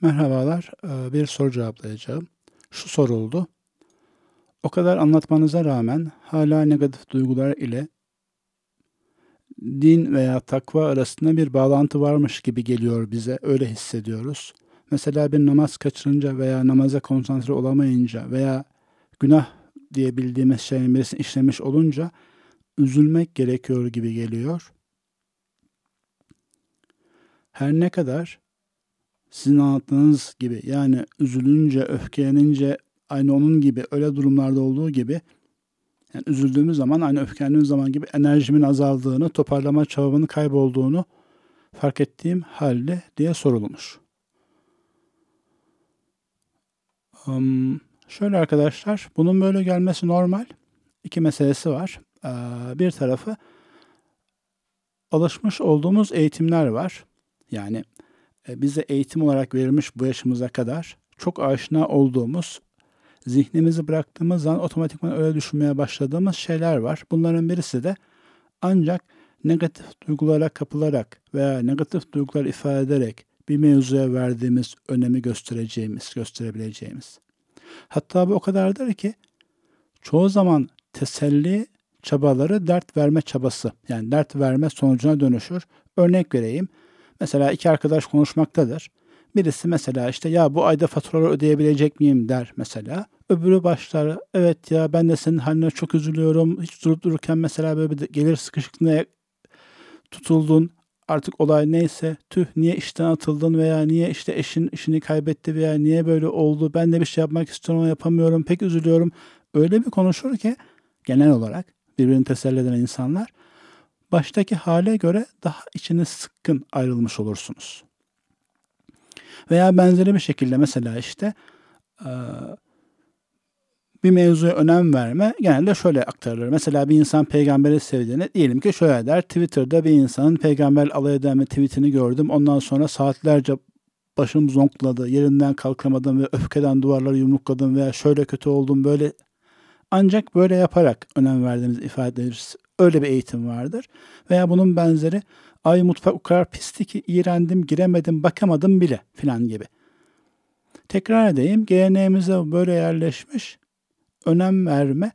Merhabalar, Ee, bir soru cevaplayacağım. Şu soruldu. O kadar anlatmanıza rağmen hala negatif duygular ile din veya takva arasında bir bağlantı varmış gibi geliyor bize, öyle hissediyoruz. Mesela bir namaz kaçırınca veya namaza konsantre olamayınca veya günah diye bildiğimiz şeyin birisini işlemiş olunca üzülmek gerekiyor gibi geliyor. Her ne kadar sizin anlattığınız gibi yani üzülünce, öfkelenince aynı onun gibi öyle durumlarda olduğu gibi yani üzüldüğümüz zaman aynı öfkelendiğimiz zaman gibi enerjimin azaldığını, toparlama çabamın kaybolduğunu fark ettiğim halde diye sorulmuş. Um, şöyle arkadaşlar, bunun böyle gelmesi normal. İki meselesi var. Ee, bir tarafı alışmış olduğumuz eğitimler var. Yani bize eğitim olarak verilmiş bu yaşımıza kadar çok aşina olduğumuz, zihnimizi bıraktığımız zaman otomatikman öyle düşünmeye başladığımız şeyler var. Bunların birisi de ancak negatif duygulara kapılarak veya negatif duygular ifade ederek bir mevzuya verdiğimiz önemi göstereceğimiz, gösterebileceğimiz. Hatta bu o kadardır ki çoğu zaman teselli çabaları dert verme çabası yani dert verme sonucuna dönüşür. Örnek vereyim. Mesela iki arkadaş konuşmaktadır. Birisi mesela işte ya bu ayda faturaları ödeyebilecek miyim der mesela. Öbürü başlar evet ya ben de senin haline çok üzülüyorum. Hiç durup dururken mesela böyle bir gelir sıkışıklığına tutuldun. Artık olay neyse tüh niye işten atıldın veya niye işte eşin işini kaybetti veya niye böyle oldu ben de bir şey yapmak istiyorum ama yapamıyorum pek üzülüyorum. Öyle bir konuşur ki genel olarak birbirini teselli eden insanlar baştaki hale göre daha içiniz sıkkın ayrılmış olursunuz. Veya benzeri bir şekilde mesela işte bir mevzuya önem verme genelde şöyle aktarılır. Mesela bir insan peygamberi sevdiğini diyelim ki şöyle der. Twitter'da bir insanın peygamber alay eden bir tweetini gördüm. Ondan sonra saatlerce başım zonkladı, yerinden kalkamadım ve öfkeden duvarları yumrukladım veya şöyle kötü oldum böyle ancak böyle yaparak önem verdiğimiz ifade ederiz. Öyle bir eğitim vardır. Veya bunun benzeri ay mutfak o kadar pisti ki iğrendim, giremedim, bakamadım bile filan gibi. Tekrar edeyim, geleneğimize böyle yerleşmiş önem verme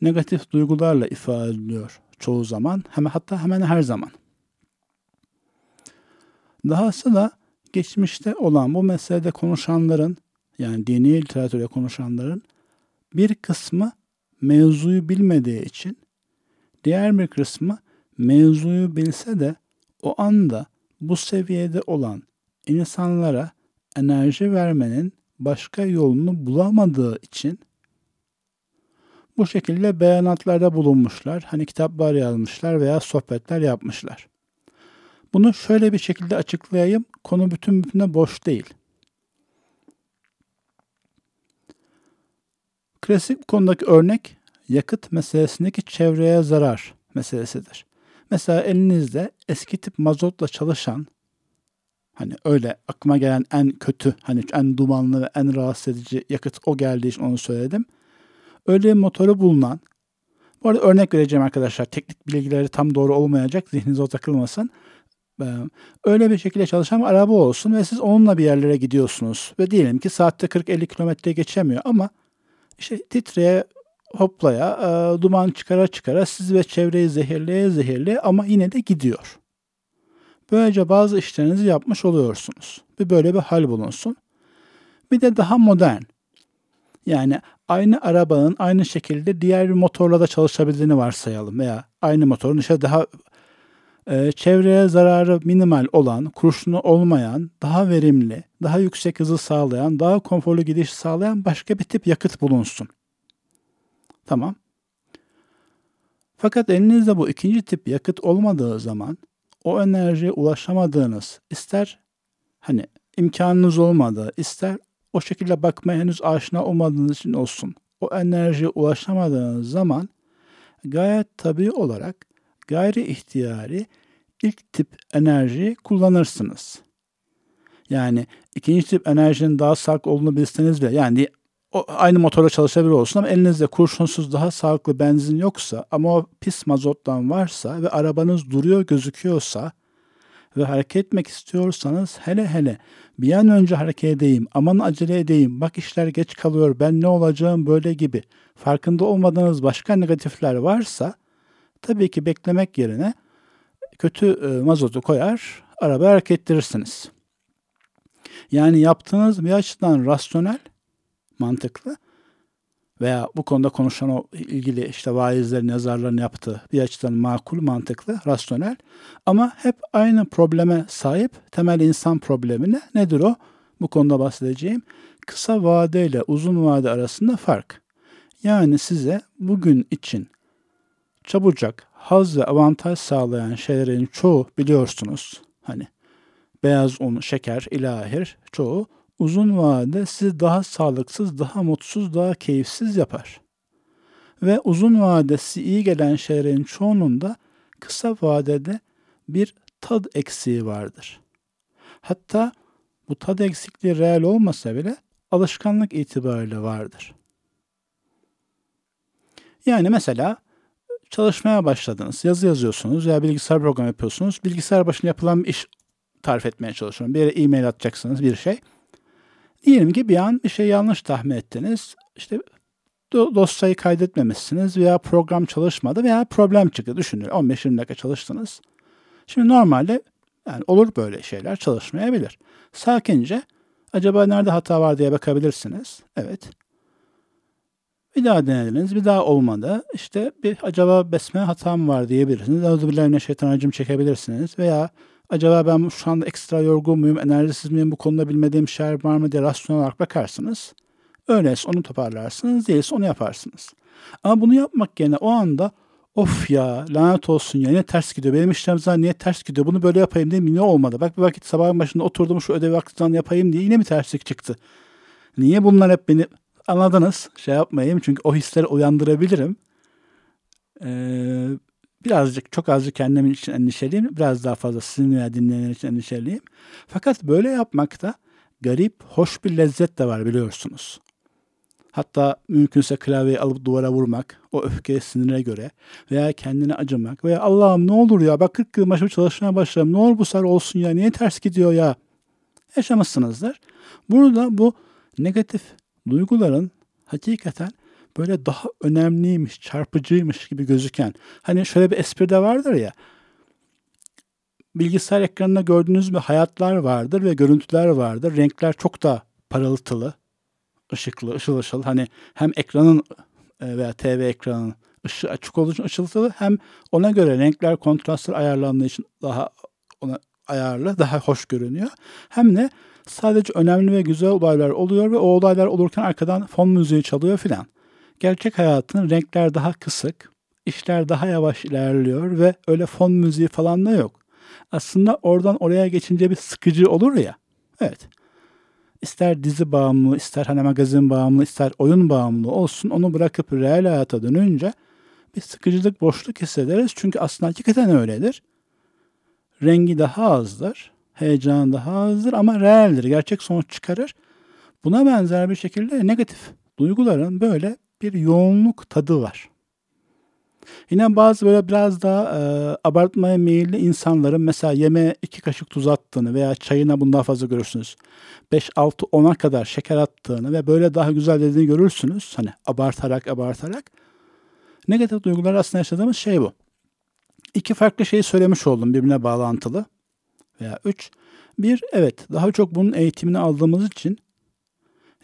negatif duygularla ifade ediliyor çoğu zaman, hemen hatta hemen her zaman. Dahası da geçmişte olan bu meselede konuşanların yani dini literatüre konuşanların bir kısmı mevzuyu bilmediği için diğer bir kısmı mevzuyu bilse de o anda bu seviyede olan insanlara enerji vermenin başka yolunu bulamadığı için bu şekilde beyanatlarda bulunmuşlar. Hani kitaplar yazmışlar veya sohbetler yapmışlar. Bunu şöyle bir şekilde açıklayayım. Konu bütün bütüne boş değil. Klasik konudaki örnek yakıt meselesindeki çevreye zarar meselesidir. Mesela elinizde eski tip mazotla çalışan hani öyle aklıma gelen en kötü hani en dumanlı ve en rahatsız edici yakıt o geldiği için onu söyledim. Öyle bir motoru bulunan bu arada örnek vereceğim arkadaşlar. Teknik bilgileri tam doğru olmayacak. Zihninize takılmasın. Öyle bir şekilde çalışan bir araba olsun ve siz onunla bir yerlere gidiyorsunuz. Ve diyelim ki saatte 40-50 kilometre geçemiyor ama işte titreye hoplaya, e, duman çıkara çıkara siz ve çevreyi zehirleye zehirleye ama yine de gidiyor. Böylece bazı işlerinizi yapmış oluyorsunuz. Bir böyle bir hal bulunsun. Bir de daha modern. Yani aynı arabanın aynı şekilde diğer bir motorla da çalışabildiğini varsayalım veya aynı motorun işte daha e, çevreye zararı minimal olan, kurşunu olmayan, daha verimli, daha yüksek hızı sağlayan, daha konforlu gidiş sağlayan başka bir tip yakıt bulunsun. Tamam. Fakat elinizde bu ikinci tip yakıt olmadığı zaman o enerjiye ulaşamadığınız, ister hani imkanınız olmadığı, ister o şekilde bakmaya henüz aşina olmadığınız için olsun. O enerjiye ulaşamadığınız zaman gayet tabii olarak gayri ihtiyari ilk tip enerjiyi kullanırsınız. Yani ikinci tip enerjinin daha sağlıklı olduğunu bilseniz bile yani o aynı motorla çalışabilir olsun ama elinizde kurşunsuz daha sağlıklı benzin yoksa ama o pis mazottan varsa ve arabanız duruyor gözüküyorsa ve hareket etmek istiyorsanız hele hele bir an önce hareket edeyim, aman acele edeyim, bak işler geç kalıyor, ben ne olacağım böyle gibi farkında olmadığınız başka negatifler varsa tabii ki beklemek yerine kötü e, mazotu koyar, araba hareket ettirirsiniz. Yani yaptığınız bir açıdan rasyonel, mantıklı veya bu konuda konuşan o ilgili işte vaizlerin, yazarların yaptığı bir açıdan makul, mantıklı, rasyonel ama hep aynı probleme sahip temel insan problemine nedir o? Bu konuda bahsedeceğim. Kısa vade ile uzun vade arasında fark. Yani size bugün için çabucak haz ve avantaj sağlayan şeylerin çoğu biliyorsunuz. Hani beyaz un, şeker, ilahir çoğu uzun vadede sizi daha sağlıksız, daha mutsuz, daha keyifsiz yapar. Ve uzun vadede size iyi gelen şeylerin çoğununda kısa vadede bir tad eksiği vardır. Hatta bu tad eksikliği reel olmasa bile alışkanlık itibariyle vardır. Yani mesela çalışmaya başladınız, yazı yazıyorsunuz veya bilgisayar programı yapıyorsunuz. Bilgisayar başında yapılan bir iş tarif etmeye çalışıyorum. Bir yere e-mail atacaksınız bir şey. Diyelim ki bir an bir şey yanlış tahmin ettiniz. İşte dosyayı kaydetmemişsiniz veya program çalışmadı veya problem çıktı. Düşünün 15-20 dakika çalıştınız. Şimdi normalde yani olur böyle şeyler çalışmayabilir. Sakince acaba nerede hata var diye bakabilirsiniz. Evet. Bir daha denediniz, bir daha olmadı. İşte bir acaba besme hatam var diyebilirsiniz. Euzubillahi şeytan acım çekebilirsiniz. Veya acaba ben şu anda ekstra yorgun muyum, enerjisiz miyim, bu konuda bilmediğim şeyler var mı diye rasyonel olarak bakarsınız. Öyleyse onu toparlarsınız, değilse onu yaparsınız. Ama bunu yapmak yerine o anda of ya lanet olsun ya ne ters gidiyor. Benim işlem zaten niye ters gidiyor. Bunu böyle yapayım diye mi ne olmadı. Bak bir vakit sabahın başında oturdum şu ödevi vaktinden yapayım diye yine mi terslik çıktı. Niye bunlar hep beni anladınız. Şey yapmayayım çünkü o hisleri uyandırabilirim. Ee, birazcık çok azıcık kendim için endişeliyim. Biraz daha fazla sizin veya dinleyenler için endişeliyim. Fakat böyle yapmakta garip, hoş bir lezzet de var biliyorsunuz. Hatta mümkünse klavyeyi alıp duvara vurmak, o öfke sinire göre veya kendine acımak veya Allah'ım ne olur ya bak 40 yıl başıma çalışmaya başladım ne olur bu sefer olsun ya niye ters gidiyor ya yaşamışsınızdır. Burada bu negatif duyguların hakikaten böyle daha önemliymiş, çarpıcıymış gibi gözüken. Hani şöyle bir espri de vardır ya. Bilgisayar ekranında gördüğünüz bir hayatlar vardır ve görüntüler vardır. Renkler çok da parıltılı, ışıklı, ışıl ışıl. Hani hem ekranın e, veya TV ekranının ışığı açık olduğu için ışıltılı hem ona göre renkler, kontrastlar ayarlandığı için daha ona ayarlı, daha hoş görünüyor. Hem de sadece önemli ve güzel olaylar oluyor ve o olaylar olurken arkadan fon müziği çalıyor filan. Gerçek hayatın renkler daha kısık, işler daha yavaş ilerliyor ve öyle fon müziği falan da yok. Aslında oradan oraya geçince bir sıkıcı olur ya. Evet. İster dizi bağımlı, ister hani magazin bağımlı, ister oyun bağımlı olsun onu bırakıp reel hayata dönünce bir sıkıcılık, boşluk hissederiz. Çünkü aslında hakikaten öyledir. Rengi daha azdır heyecan daha azdır ama realdir. Gerçek sonuç çıkarır. Buna benzer bir şekilde negatif duyguların böyle bir yoğunluk tadı var. Yine bazı böyle biraz daha e, abartmaya meyilli insanların mesela yemeğe iki kaşık tuz attığını veya çayına bundan fazla görürsünüz. 5, 6, 10'a kadar şeker attığını ve böyle daha güzel dediğini görürsünüz. Hani abartarak abartarak. Negatif duygular aslında yaşadığımız şey bu. İki farklı şeyi söylemiş oldum birbirine bağlantılı veya 3. Bir, evet daha çok bunun eğitimini aldığımız için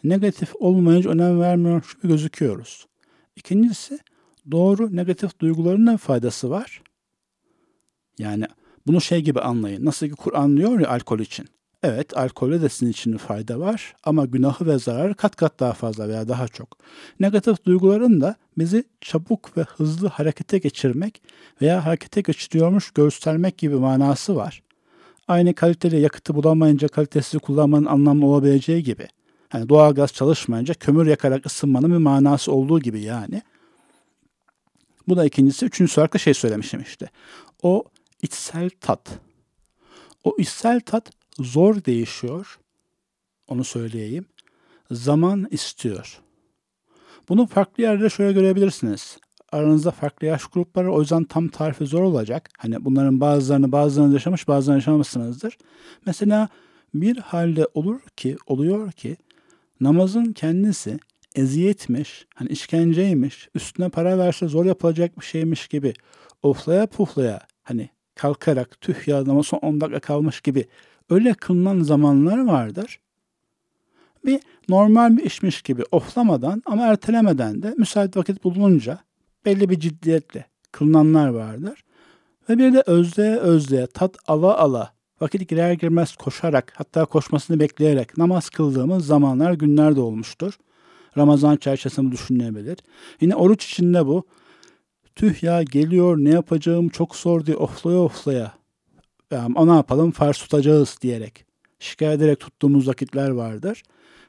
negatif olmayınca önem vermiyor gibi gözüküyoruz. İkincisi doğru negatif duyguların da faydası var. Yani bunu şey gibi anlayın. Nasıl ki Kur'an diyor ya alkol için. Evet alkolde de sizin için fayda var ama günahı ve zararı kat kat daha fazla veya daha çok. Negatif duyguların da bizi çabuk ve hızlı harekete geçirmek veya harekete geçiriyormuş göstermek gibi manası var aynı kaliteli yakıtı bulamayınca kalitesiz kullanmanın anlamlı olabileceği gibi. Hani doğal gaz çalışmayınca kömür yakarak ısınmanın bir manası olduğu gibi yani. Bu da ikincisi. Üçüncüsü olarak da şey söylemişim işte. O içsel tat. O içsel tat zor değişiyor. Onu söyleyeyim. Zaman istiyor. Bunu farklı yerlerde şöyle görebilirsiniz. aranızda farklı yaş grupları o yüzden tam tarifi zor olacak. Hani bunların bazılarını bazılarını yaşamış bazılarını yaşamamışsınızdır. Mesela bir halde olur ki oluyor ki namazın kendisi eziyetmiş, hani işkenceymiş, üstüne para verse zor yapılacak bir şeymiş gibi oflaya puflaya hani kalkarak tüh ya namaz son 10 dakika kalmış gibi öyle kılınan zamanlar vardır. Bir normal bir işmiş gibi oflamadan ama ertelemeden de müsait vakit bulununca belli bir ciddiyetle kılınanlar vardır. Ve bir de özleye özleye tat ala ala vakit girer girmez koşarak hatta koşmasını bekleyerek namaz kıldığımız zamanlar günler de olmuştur. Ramazan çerçevesinde düşünülebilir. Yine oruç içinde bu. Tüh ya geliyor ne yapacağım çok zor diye oflaya oflaya. Yani, ne yapalım farz tutacağız diyerek. Şikayet ederek tuttuğumuz vakitler vardır.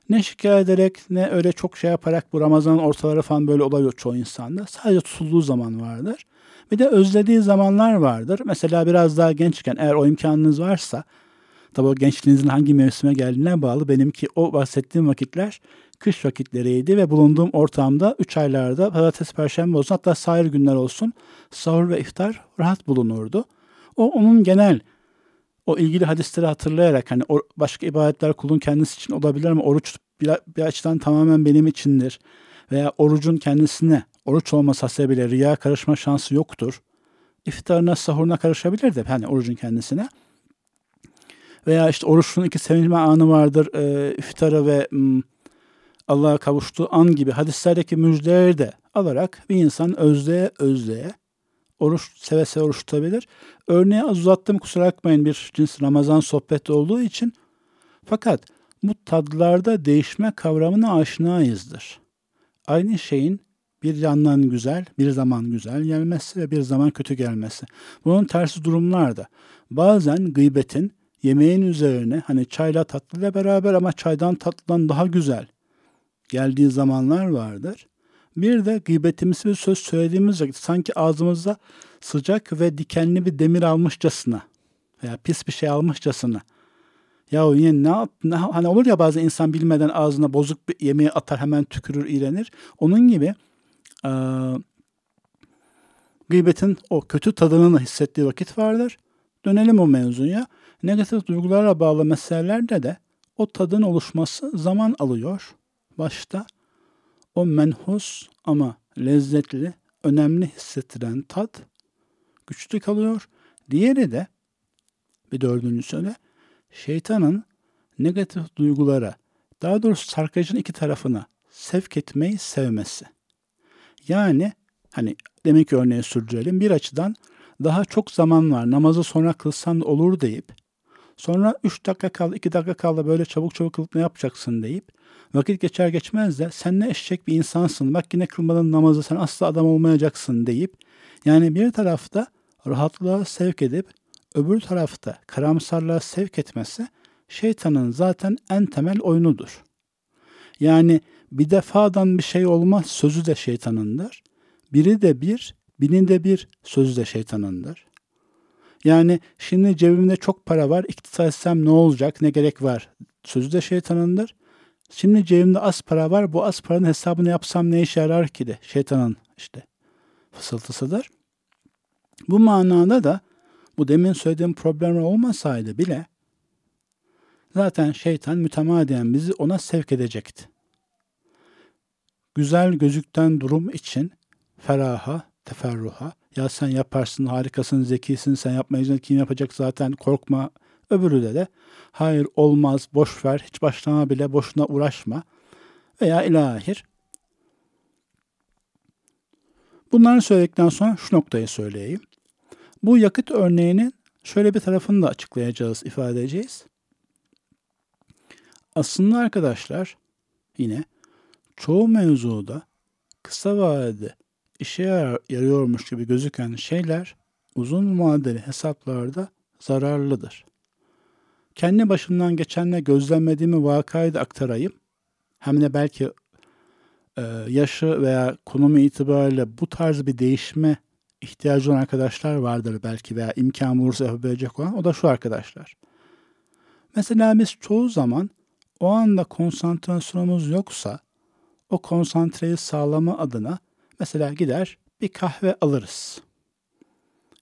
Ne şikayet ederek ne öyle çok şey yaparak bu Ramazan ortaları falan böyle oluyor çoğu insanda. Sadece tutulduğu zaman vardır. Bir de özlediği zamanlar vardır. Mesela biraz daha gençken eğer o imkanınız varsa tabi o gençliğinizin hangi mevsime geldiğine bağlı. Benimki o bahsettiğim vakitler kış vakitleriydi ve bulunduğum ortamda 3 aylarda pazartesi, perşembe olsun hatta sahir günler olsun sahur ve iftar rahat bulunurdu. O onun genel o ilgili hadisleri hatırlayarak hani başka ibadetler kulun kendisi için olabilir ama oruç bir, bir açıdan tamamen benim içindir. Veya orucun kendisine oruç olmasa hasebiyle riya karışma şansı yoktur. İftarına, sahuruna karışabilir de hani orucun kendisine. Veya işte oruçun iki sevinme anı vardır. E, iftarı ve m, Allah'a kavuştuğu an gibi hadislerdeki müjdeleri de alarak bir insan özleye özleye oruç seve seve oruç tutabilir. Örneği az uzattım kusura bakmayın bir cins Ramazan sohbeti olduğu için. Fakat bu tadlarda değişme kavramına aşinayızdır. Aynı şeyin bir yandan güzel, bir zaman güzel gelmesi ve bir zaman kötü gelmesi. Bunun tersi durumlarda bazen gıybetin yemeğin üzerine hani çayla tatlıyla beraber ama çaydan tatlıdan daha güzel geldiği zamanlar vardır. Bir de gıybetimizi ve söz söylediğimiz vakit sanki ağzımızda sıcak ve dikenli bir demir almışçasına veya pis bir şey almışçasına ya yine ne yap, ne, hani olur ya bazı insan bilmeden ağzına bozuk bir yemeği atar hemen tükürür iğrenir. Onun gibi e, gıybetin o kötü tadını hissettiği vakit vardır. Dönelim o mevzuya. Negatif duygulara bağlı meselelerde de o tadın oluşması zaman alıyor. Başta o menhus ama lezzetli, önemli hissettiren tat güçlü kalıyor. Diğeri de bir dördüncüsü de şeytanın negatif duygulara, daha doğrusu sarkacın iki tarafına sevk etmeyi sevmesi. Yani hani demek ki örneği sürdürelim. Bir açıdan daha çok zaman var namazı sonra kılsan olur deyip sonra 3 dakika kaldı 2 dakika kaldı böyle çabuk çabuk kılıp ne yapacaksın deyip vakit geçer geçmez de sen ne eşek bir insansın bak yine kılmadın namazı sen asla adam olmayacaksın deyip yani bir tarafta rahatlığa sevk edip öbür tarafta karamsarlığa sevk etmesi şeytanın zaten en temel oyunudur. Yani bir defadan bir şey olmaz sözü de şeytanındır. Biri de bir, binin de bir sözü de şeytanındır. Yani şimdi cebimde çok para var, iktisat etsem ne olacak, ne gerek var sözü de şeytanındır. Şimdi cebimde az para var, bu az paranın hesabını yapsam ne işe yarar ki de şeytanın işte fısıltısıdır. Bu manada da bu demin söylediğim problemler olmasaydı bile zaten şeytan mütemadiyen bizi ona sevk edecekti. Güzel gözükten durum için feraha, teferruha, ya sen yaparsın, harikasın, zekisin, sen yapmayacaksın, kim yapacak zaten korkma. Öbürü de de hayır olmaz, boş ver, hiç başlama bile boşuna uğraşma veya ilahir. Bunları söyledikten sonra şu noktayı söyleyeyim. Bu yakıt örneğinin şöyle bir tarafını da açıklayacağız, ifade edeceğiz. Aslında arkadaşlar yine çoğu mevzuda kısa vadede işe yarıyormuş gibi gözüken şeyler uzun vadeli hesaplarda zararlıdır. Kendi başımdan geçenle gözlemlediğimi vakayı da aktarayım. Hem de belki e, yaşı veya konumu itibariyle bu tarz bir değişme ihtiyacı olan arkadaşlar vardır belki veya imkan bulursa yapabilecek olan. O da şu arkadaşlar. Mesela biz çoğu zaman o anda konsantrasyonumuz yoksa o konsantreyi sağlama adına mesela gider bir kahve alırız.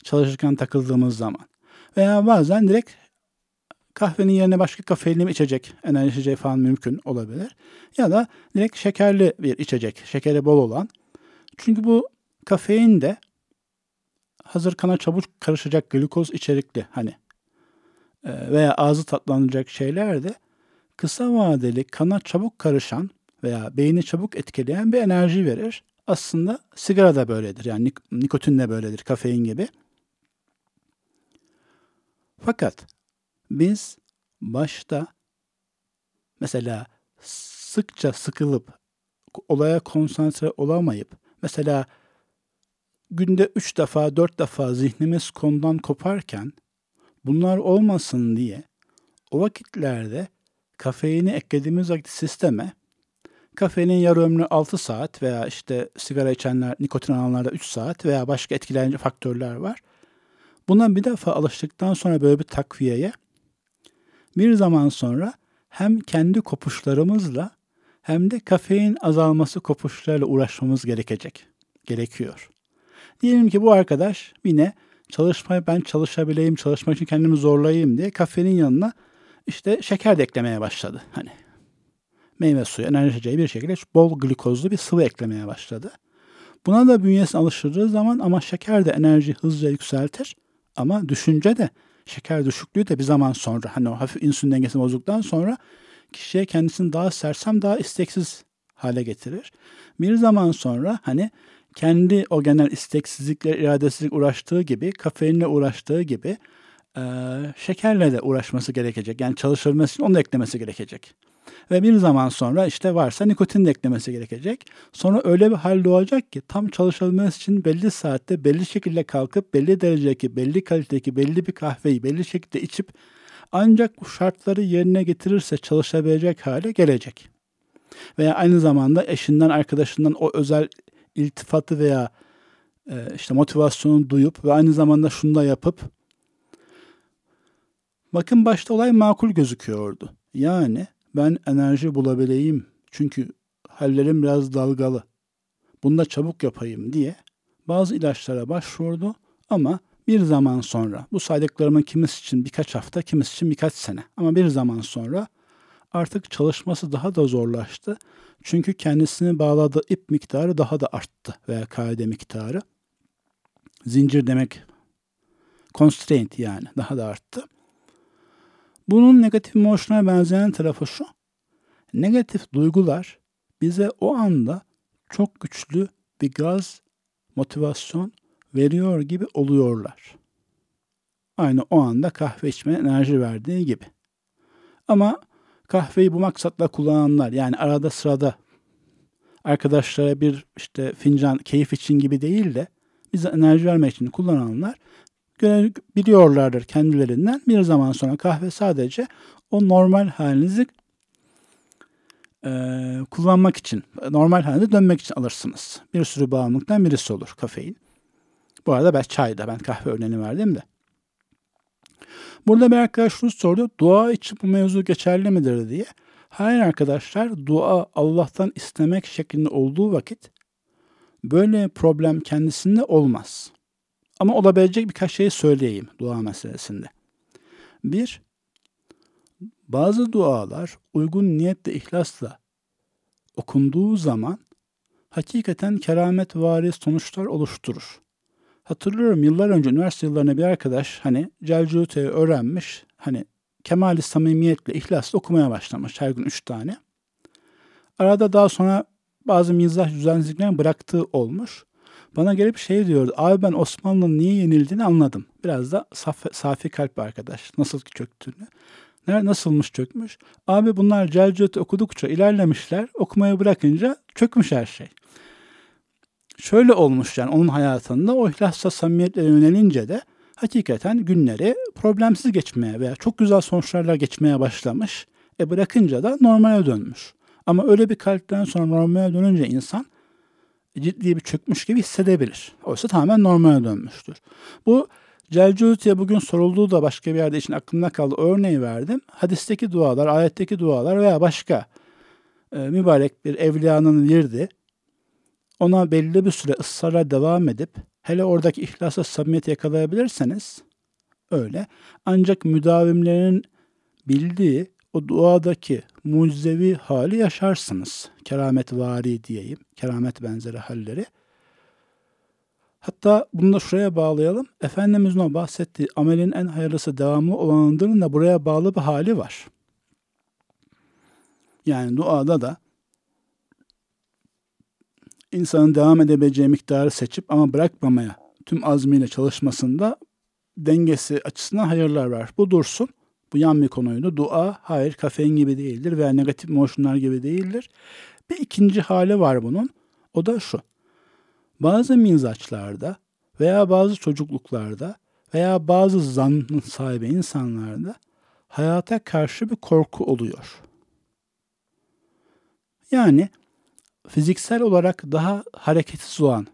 Çalışırken takıldığımız zaman. Veya bazen direkt kahvenin yerine başka kafeinli içecek, enerji içeceği falan mümkün olabilir. Ya da direkt şekerli bir içecek, şekeri bol olan. Çünkü bu kafein de hazır kana çabuk karışacak glikoz içerikli hani veya ağzı tatlandıracak şeyler de kısa vadeli kana çabuk karışan veya beyni çabuk etkileyen bir enerji verir. Aslında sigara da böyledir. Yani nik- nikotin de böyledir, kafein gibi. Fakat biz başta mesela sıkça sıkılıp olaya konsantre olamayıp mesela günde üç defa dört defa zihnimiz konudan koparken bunlar olmasın diye o vakitlerde kafeini eklediğimiz vakit sisteme kafeinin yarı ömrü 6 saat veya işte sigara içenler, nikotin alanlarda 3 saat veya başka etkileyici faktörler var. Buna bir defa alıştıktan sonra böyle bir takviyeye bir zaman sonra hem kendi kopuşlarımızla hem de kafein azalması kopuşlarıyla uğraşmamız gerekecek. Gerekiyor. Diyelim ki bu arkadaş yine çalışmayı ben çalışabileyim, çalışmak için kendimi zorlayayım diye kafenin yanına işte şeker de eklemeye başladı. Hani meyve suyu, enerji içeceği bir şekilde bol glikozlu bir sıvı eklemeye başladı. Buna da bünyesi alıştırdığı zaman ama şeker de enerji hızlıca yükseltir. Ama düşünce de şeker düşüklüğü de bir zaman sonra hani o hafif insülin dengesini bozduktan sonra kişiye kendisini daha sersem, daha isteksiz hale getirir. Bir zaman sonra hani kendi o genel isteksizlikle, iradesizlik uğraştığı gibi, kafeinle uğraştığı gibi e, şekerle de uğraşması gerekecek. Yani çalışılması için onu da eklemesi gerekecek. Ve bir zaman sonra işte varsa nikotin de eklemesi gerekecek. Sonra öyle bir hal doğacak ki tam çalışabilmesi için belli saatte belli şekilde kalkıp belli derecedeki, belli kalitedeki belli bir kahveyi belli şekilde içip ancak bu şartları yerine getirirse çalışabilecek hale gelecek. Veya aynı zamanda eşinden, arkadaşından o özel iltifatı veya e, işte motivasyonu duyup ve aynı zamanda şunu da yapıp bakın başta olay makul gözüküyordu. Yani ben enerji bulabileyim çünkü hallerim biraz dalgalı. Bunu da çabuk yapayım diye bazı ilaçlara başvurdu ama bir zaman sonra bu saydıklarımın kimisi için birkaç hafta, kimisi için birkaç sene ama bir zaman sonra artık çalışması daha da zorlaştı. Çünkü kendisini bağladığı ip miktarı daha da arttı veya kaide miktarı. Zincir demek constraint yani daha da arttı. Bunun negatif emotion'a benzeyen tarafı şu. Negatif duygular bize o anda çok güçlü bir gaz, motivasyon veriyor gibi oluyorlar. Aynı o anda kahve içme enerji verdiği gibi. Ama kahveyi bu maksatla kullananlar yani arada sırada arkadaşlara bir işte fincan keyif için gibi değil de bize enerji vermek için kullananlar biliyorlardır kendilerinden. Bir zaman sonra kahve sadece o normal halinizi e, kullanmak için, normal halinde dönmek için alırsınız. Bir sürü bağımlılıktan birisi olur kafein. Bu arada ben çayda, ben kahve örneğini verdim de. Burada bir arkadaş şunu sordu. Dua için bu mevzu geçerli midir diye. Hayır arkadaşlar, dua Allah'tan istemek şeklinde olduğu vakit böyle problem kendisinde olmaz. Ama olabilecek birkaç şey söyleyeyim dua meselesinde. Bir, bazı dualar uygun niyetle, ihlasla okunduğu zaman hakikaten keramet vari sonuçlar oluşturur. Hatırlıyorum yıllar önce üniversite yıllarında bir arkadaş hani Celcute'yi öğrenmiş. Hani kemali samimiyetle, ihlasla okumaya başlamış her gün üç tane. Arada daha sonra bazı mizah düzensizliklerini bıraktığı olmuş. Bana gelip şey diyordu. Abi ben Osmanlı'nın niye yenildiğini anladım. Biraz da saf, safi kalp arkadaş. Nasıl ki çöktüğünü. Nasılmış çökmüş? Abi bunlar Celcut okudukça ilerlemişler. Okumaya bırakınca çökmüş her şey. Şöyle olmuş yani onun hayatında o ihlasla samimiyetle yönelince de hakikaten günleri problemsiz geçmeye veya çok güzel sonuçlarla geçmeye başlamış. E bırakınca da normale dönmüş. Ama öyle bir kalpten sonra normale dönünce insan ciddi bir çökmüş gibi hissedebilir. Oysa tamamen normale dönmüştür. Bu Celcuti'ye bugün sorulduğu da başka bir yerde için aklımda kaldı. Örneği verdim. Hadisteki dualar, ayetteki dualar veya başka e, mübarek bir evliyanın virdi ona belli bir süre ısrarla devam edip hele oradaki ihlasla samimiyet yakalayabilirseniz öyle. Ancak müdavimlerin bildiği o duadaki mucizevi hali yaşarsınız. Keramet vari diyeyim. Keramet benzeri halleri. Hatta bunu da şuraya bağlayalım. Efendimizin o bahsettiği amelin en hayırlısı devamlı olanıdırın da buraya bağlı bir hali var. Yani duada da insanın devam edebileceği miktarı seçip ama bırakmamaya tüm azmiyle çalışmasında dengesi açısından hayırlar var. Bu dursun. Bu yan bir konuydu. Dua hayır kafein gibi değildir veya negatif emosyonlar gibi değildir. Bir ikinci hali var bunun. O da şu. Bazı mizaçlarda veya bazı çocukluklarda veya bazı zan sahibi insanlarda hayata karşı bir korku oluyor. Yani fiziksel olarak daha hareketsiz olan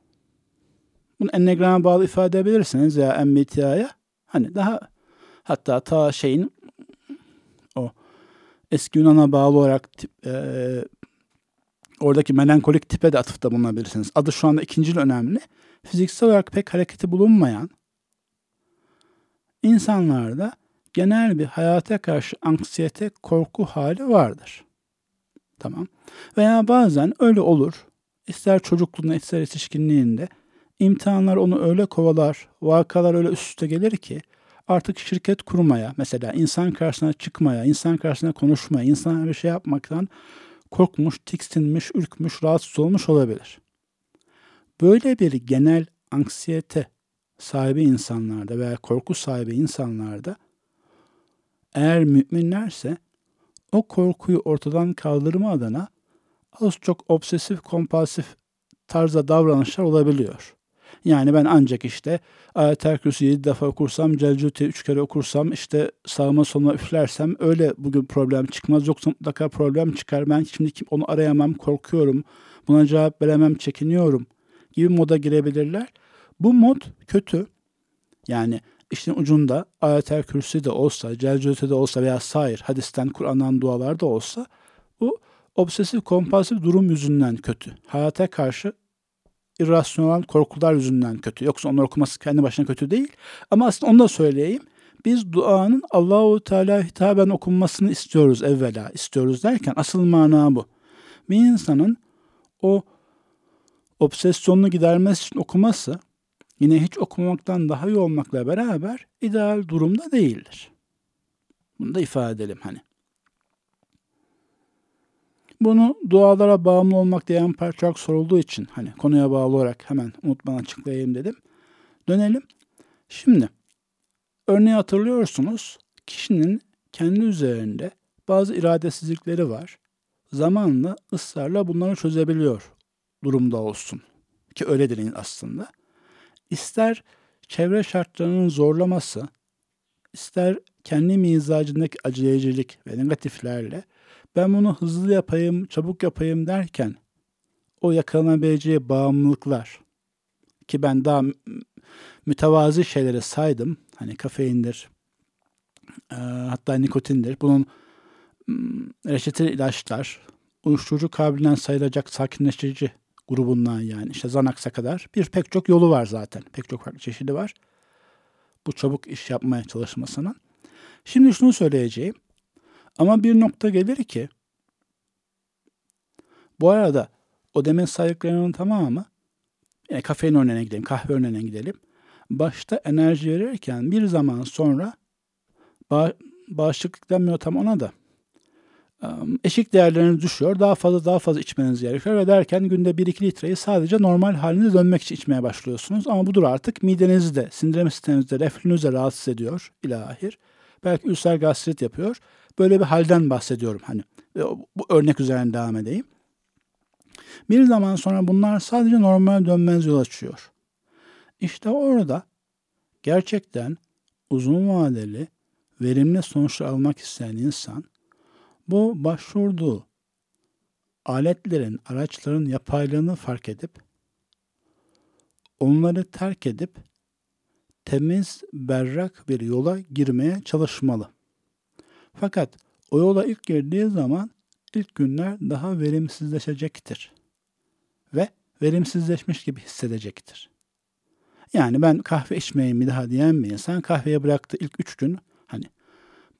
bunu ennegrama bağlı ifade edebilirsiniz ya MBTI'ye. Hani daha hatta ta şeyin eski Yunan'a bağlı olarak tip, e, oradaki melankolik tipe de atıfta bulunabilirsiniz. Adı şu anda ikinci önemli. Fiziksel olarak pek hareketi bulunmayan insanlarda genel bir hayata karşı anksiyete, korku hali vardır. Tamam. Veya bazen öyle olur. İster çocukluğunda ister yetişkinliğinde imtihanlar onu öyle kovalar, vakalar öyle üst üste gelir ki artık şirket kurmaya, mesela insan karşısına çıkmaya, insan karşısına konuşmaya, insan bir şey yapmaktan korkmuş, tiksinmiş, ürkmüş, rahatsız olmuş olabilir. Böyle bir genel anksiyete sahibi insanlarda veya korku sahibi insanlarda eğer müminlerse o korkuyu ortadan kaldırma adına az çok obsesif kompulsif tarzda davranışlar olabiliyor. Yani ben ancak işte Ayet-el Kürsü 7 defa okursam, Celcüte 3 kere okursam, işte sağıma soluma üflersem öyle bugün problem çıkmaz. Yoksa mutlaka problem çıkar. Ben şimdi onu arayamam, korkuyorum. Buna cevap veremem, çekiniyorum gibi moda girebilirler. Bu mod kötü. Yani işin ucunda Ayet-el Kürsi de olsa, Celcüte de olsa veya sair hadisten, Kur'an'dan dualar da olsa bu obsesif kompulsif durum yüzünden kötü. Hayata karşı irrasyonel korkular yüzünden kötü. Yoksa onlar okuması kendi başına kötü değil. Ama aslında onu da söyleyeyim. Biz duanın Allahu Teala hitaben okunmasını istiyoruz evvela. İstiyoruz derken asıl mana bu. Bir insanın o obsesyonunu gidermesi için okuması yine hiç okumamaktan daha iyi olmakla beraber ideal durumda değildir. Bunu da ifade edelim hani. Bunu dualara bağımlı olmak diyen parça sorulduğu için hani konuya bağlı olarak hemen unutmadan açıklayayım dedim. Dönelim. Şimdi örneği hatırlıyorsunuz. Kişinin kendi üzerinde bazı iradesizlikleri var. Zamanla ısrarla bunları çözebiliyor durumda olsun. Ki öyledir aslında. İster çevre şartlarının zorlaması, ister kendi mizacındaki acelecilik ve negatiflerle ben bunu hızlı yapayım, çabuk yapayım derken o yakalanabileceği bağımlılıklar ki ben daha mütevazi şeyleri saydım. Hani kafeindir, e, hatta nikotindir. Bunun reçeteli ilaçlar, uyuşturucu kabiliğinden sayılacak sakinleştirici grubundan yani işte Xanax'a kadar bir pek çok yolu var zaten. Pek çok farklı çeşidi var. Bu çabuk iş yapmaya çalışmasının. Şimdi şunu söyleyeceğim. Ama bir nokta gelir ki bu arada o demin saydıklarının tamamı yani kafein örneğine gidelim, kahve örneğine gidelim. Başta enerji verirken bir zaman sonra bağ, bağışıklık demiyor tam ona da eşik değerleriniz düşüyor. Daha fazla daha fazla içmeniz gerekiyor ve derken günde 1-2 litreyi sadece normal halinize dönmek için içmeye başlıyorsunuz. Ama budur artık midenizi de, sindirim sisteminizde, reflünüzü de rahatsız ediyor ilahir. Belki ülser gastrit yapıyor. Böyle bir halden bahsediyorum hani. Bu örnek üzerine devam edeyim. Bir zaman sonra bunlar sadece normal dönmez yol açıyor. İşte orada gerçekten uzun vadeli verimli sonuçlar almak isteyen insan bu başvurduğu aletlerin, araçların yapaylığını fark edip onları terk edip temiz, berrak bir yola girmeye çalışmalı. Fakat o yola ilk girdiği zaman ilk günler daha verimsizleşecektir. Ve verimsizleşmiş gibi hissedecektir. Yani ben kahve içmeyeyim bir daha diyen bir insan kahveye bıraktı ilk üç gün hani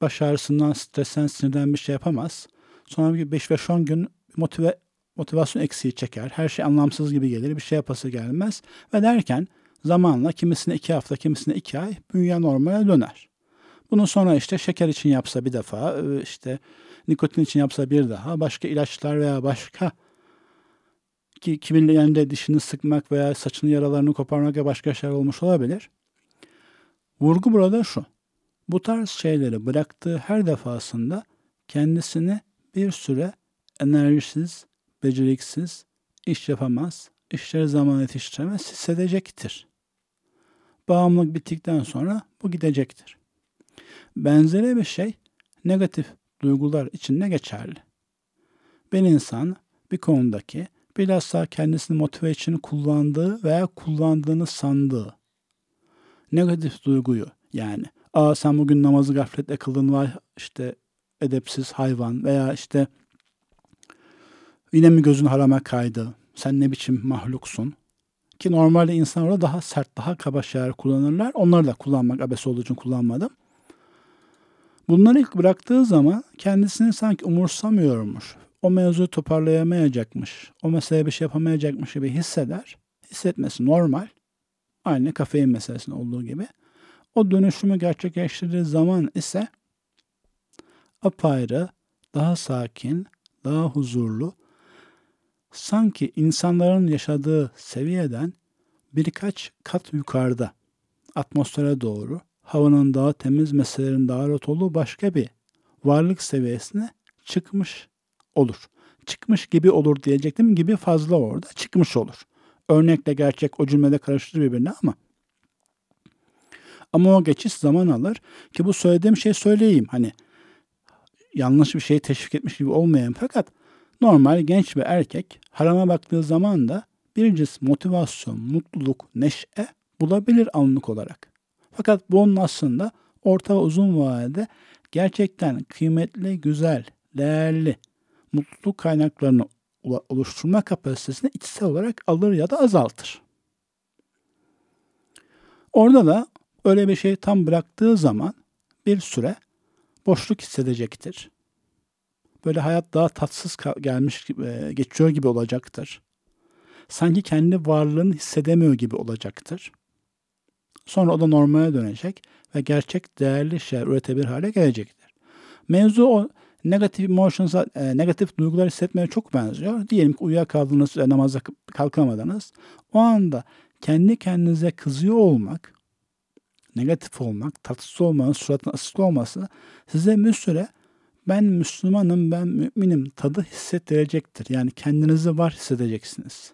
baş ağrısından, stresten, sinirden bir şey yapamaz. Sonra bir 5 ve 10 gün motive, motivasyon eksiği çeker. Her şey anlamsız gibi gelir. Bir şey yapası gelmez. Ve derken zamanla kimisine iki hafta, kimisine iki ay bünye normale döner. Bunun sonra işte şeker için yapsa bir defa, e, işte nikotin için yapsa bir daha, başka ilaçlar veya başka ki kimin yanında dişini sıkmak veya saçını yaralarını koparmak ve başka şeyler olmuş olabilir. Vurgu burada şu. Bu tarz şeyleri bıraktığı her defasında kendisini bir süre enerjisiz, beceriksiz, iş yapamaz, işleri zaman yetiştiremez hissedecektir. Bağımlılık bittikten sonra bu gidecektir. Benzeri bir şey negatif duygular için de geçerli. Bir insan bir konudaki bilhassa kendisini motive için kullandığı veya kullandığını sandığı negatif duyguyu yani aa sen bugün namazı gafletle kıldın var işte edepsiz hayvan veya işte yine mi gözün harama kaydı? Sen ne biçim mahluksun? Ki normalde insan orada daha sert daha kaba şeyler kullanırlar. Onları da kullanmak abes olduğu için kullanmadım bunları ilk bıraktığı zaman kendisini sanki umursamıyormuş o mevzuyu toparlayamayacakmış, o meseleye bir şey yapamayacakmış gibi hisseder. Hissetmesi normal. Aynı kafein meselesinde olduğu gibi. O dönüşümü gerçekleştirdiği zaman ise apayrı, daha sakin, daha huzurlu, sanki insanların yaşadığı seviyeden birkaç kat yukarıda atmosfere doğru havanın daha temiz, meselelerin daha rahat olduğu başka bir varlık seviyesine çıkmış olur. Çıkmış gibi olur diyecektim gibi fazla orada çıkmış olur. Örnekle gerçek o cümlede karıştırır birbirine ama ama o geçiş zaman alır ki bu söylediğim şey söyleyeyim. Hani yanlış bir şeyi teşvik etmiş gibi olmayan fakat normal genç ve erkek harama baktığı zaman da bir cins motivasyon, mutluluk, neşe bulabilir anlık olarak. Fakat bunun aslında orta ve uzun vadede gerçekten kıymetli, güzel, değerli mutluluk kaynaklarını oluşturma kapasitesini içsel olarak alır ya da azaltır. Orada da öyle bir şey tam bıraktığı zaman bir süre boşluk hissedecektir. Böyle hayat daha tatsız gelmiş e, geçiyor gibi olacaktır. Sanki kendi varlığını hissedemiyor gibi olacaktır. Sonra o da normale dönecek ve gerçek değerli şeyler üretebilir hale gelecektir. Mevzu o negatif emotions, e, negatif duygular hissetmeye çok benziyor. Diyelim ki uyuyakaldınız ve namaza kalkamadınız. O anda kendi kendinize kızıyor olmak, negatif olmak, tatsız olmanın suratın asık olması size bir süre ben Müslümanım, ben müminim tadı hissettirecektir. Yani kendinizi var hissedeceksiniz.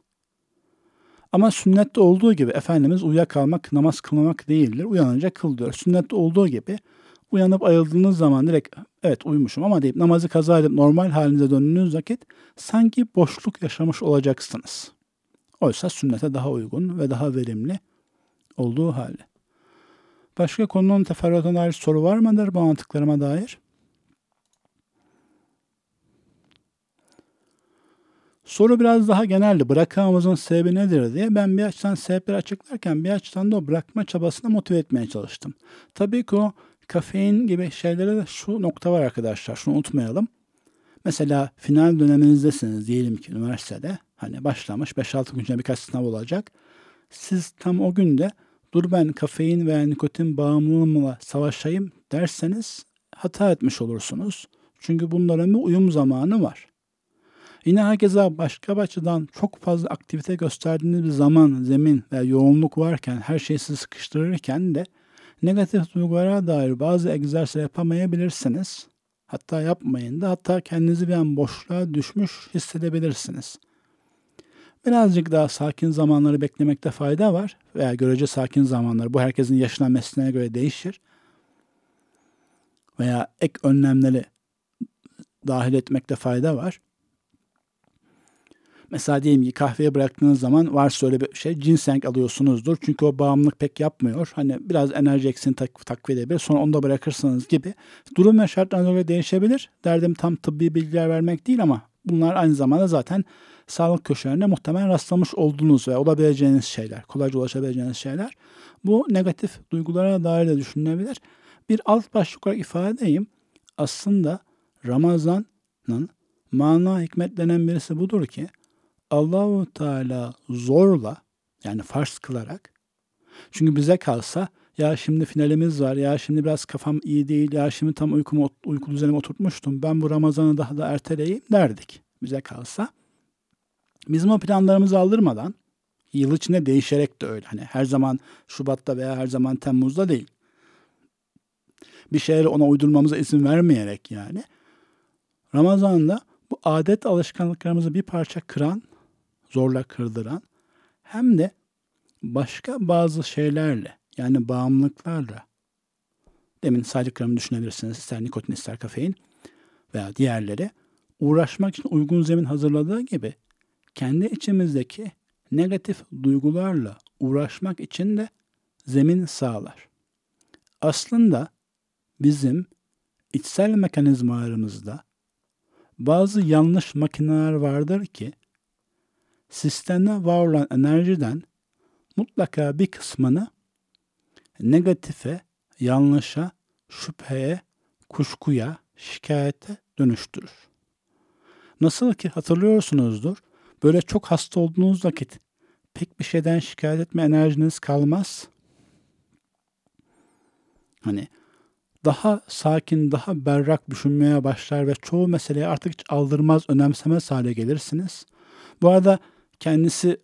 Ama sünnette olduğu gibi Efendimiz uyuyakalmak, namaz kılmamak değildir. Uyanınca kıl diyor. Sünnette olduğu gibi uyanıp ayıldığınız zaman direkt evet uyumuşum ama deyip namazı kaza edip normal halinize döndüğünüz vakit sanki boşluk yaşamış olacaksınız. Oysa sünnete daha uygun ve daha verimli olduğu halde. Başka konunun teferruatına dair soru var mıdır bu anlattıklarıma dair? Soru biraz daha geneldi. Bırakamamızın sebebi nedir diye. Ben bir açıdan sebepleri açıklarken bir açıdan da o bırakma çabasına motive etmeye çalıştım. Tabii ki o kafein gibi şeylere de şu nokta var arkadaşlar. Şunu unutmayalım. Mesela final döneminizdesiniz diyelim ki üniversitede. Hani başlamış 5-6 gün içinde birkaç sınav olacak. Siz tam o günde dur ben kafein veya nikotin bağımlılığımla savaşayım derseniz hata etmiş olursunuz. Çünkü bunların bir uyum zamanı var. Yine herkese başka bir açıdan çok fazla aktivite gösterdiğiniz bir zaman, zemin ve yoğunluk varken, her şeyi sizi sıkıştırırken de Negatif duygulara dair bazı egzersizler yapamayabilirsiniz. Hatta yapmayın da hatta kendinizi bir an boşluğa düşmüş hissedebilirsiniz. Birazcık daha sakin zamanları beklemekte fayda var veya görece sakin zamanlar. Bu herkesin yaşına mesleğine göre değişir. Veya ek önlemleri dahil etmekte fayda var. Mesela diyelim ki kahveye bıraktığınız zaman varsa öyle bir şey ginseng alıyorsunuzdur. Çünkü o bağımlılık pek yapmıyor. Hani biraz enerji eksini tak takviye edebilir. Sonra onu da bırakırsınız gibi. Durum ve şartlarına göre değişebilir. Derdim tam tıbbi bilgiler vermek değil ama Bunlar aynı zamanda zaten sağlık köşelerinde muhtemelen rastlamış olduğunuz ve olabileceğiniz şeyler, kolayca ulaşabileceğiniz şeyler. Bu negatif duygulara dair de düşünülebilir. Bir alt başlık olarak ifade edeyim. Aslında Ramazan'ın mana hikmetlenen birisi budur ki Allahu Teala zorla yani farz kılarak çünkü bize kalsa ya şimdi finalimiz var ya şimdi biraz kafam iyi değil ya şimdi tam uykumu uyku düzenimi oturtmuştum ben bu Ramazan'ı daha da erteleyeyim derdik bize kalsa. Bizim o planlarımızı aldırmadan yıl içinde değişerek de öyle. Hani her zaman Şubat'ta veya her zaman Temmuz'da değil. Bir şeyleri ona uydurmamıza izin vermeyerek yani. Ramazan'da bu adet alışkanlıklarımızı bir parça kıran, zorla kırdıran hem de başka bazı şeylerle yani bağımlılıklarla. Demin saydıklarımı düşünebilirsiniz. İster nikotin ister kafein veya diğerleri. Uğraşmak için uygun zemin hazırladığı gibi kendi içimizdeki negatif duygularla uğraşmak için de zemin sağlar. Aslında bizim içsel mekanizmalarımızda bazı yanlış makineler vardır ki sistemde var olan enerjiden mutlaka bir kısmını negatife, yanlışa, şüpheye, kuşkuya, şikayete dönüştürür. Nasıl ki hatırlıyorsunuzdur, böyle çok hasta olduğunuz vakit pek bir şeyden şikayet etme enerjiniz kalmaz. Hani daha sakin, daha berrak düşünmeye başlar ve çoğu meseleyi artık hiç aldırmaz, önemsemez hale gelirsiniz. Bu arada kendisi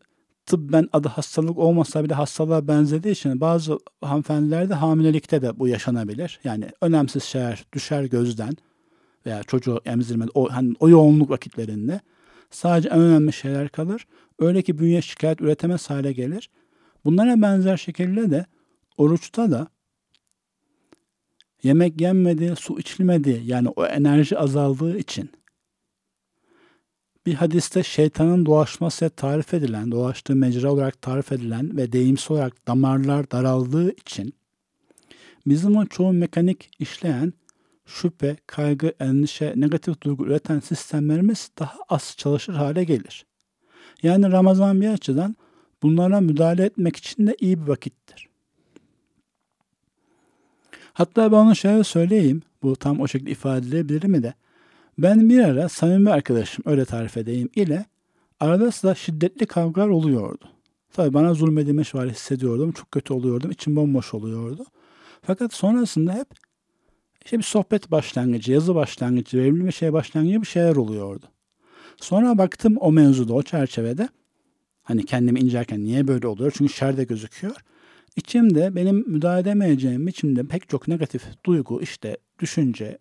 tıbben adı hastalık olmasa bile hastalığa benzediği için bazı hanımefendilerde hamilelikte de bu yaşanabilir. Yani önemsiz şeyler düşer gözden veya çocuğu emzirmede o, hani o yoğunluk vakitlerinde sadece en önemli şeyler kalır. Öyle ki bünye şikayet üretemez hale gelir. Bunlara benzer şekilde de oruçta da yemek yenmedi, su içilmedi yani o enerji azaldığı için bir hadiste şeytanın dolaşması tarif edilen, dolaştığı mecra olarak tarif edilen ve deyimsel olarak damarlar daraldığı için bizim o çoğu mekanik işleyen şüphe, kaygı, endişe, negatif duygu üreten sistemlerimiz daha az çalışır hale gelir. Yani Ramazan bir açıdan bunlara müdahale etmek için de iyi bir vakittir. Hatta ben onu şöyle söyleyeyim, bu tam o şekilde ifade edilebilir mi de. Ben bir ara samimi arkadaşım öyle tarif edeyim ile arada sıra şiddetli kavgalar oluyordu. Tabii bana zulmedilmiş var hissediyordum. Çok kötü oluyordum. içim bomboş oluyordu. Fakat sonrasında hep işte bir sohbet başlangıcı, yazı başlangıcı, verimli bir şey başlangıcı bir şeyler oluyordu. Sonra baktım o mevzuda, o çerçevede hani kendimi incelerken niye böyle oluyor? Çünkü şerde gözüküyor. İçimde benim müdahale edemeyeceğim biçimde pek çok negatif duygu, işte düşünce,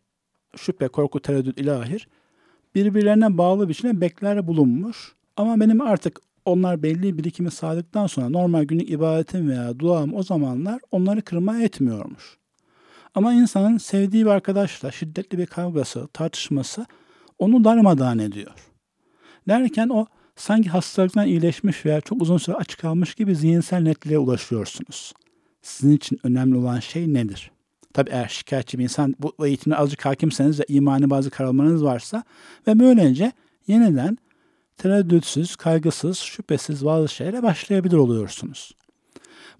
şüphe, korku, tereddüt, ilahir birbirlerine bağlı biçimde bekler bulunmuş. Ama benim artık onlar belli birikimi sağladıktan sonra normal günlük ibadetim veya duam o zamanlar onları kırmaya etmiyormuş. Ama insanın sevdiği bir arkadaşla şiddetli bir kavgası, tartışması onu darmadağın ediyor. Derken o sanki hastalıktan iyileşmiş veya çok uzun süre aç kalmış gibi zihinsel netliğe ulaşıyorsunuz. Sizin için önemli olan şey nedir? Tabi eğer şikayetçi bir insan bu eğitimine azıcık hakimseniz ve imani bazı kararlarınız varsa ve böylece yeniden tereddütsüz, kaygısız, şüphesiz bazı şeylere başlayabilir oluyorsunuz.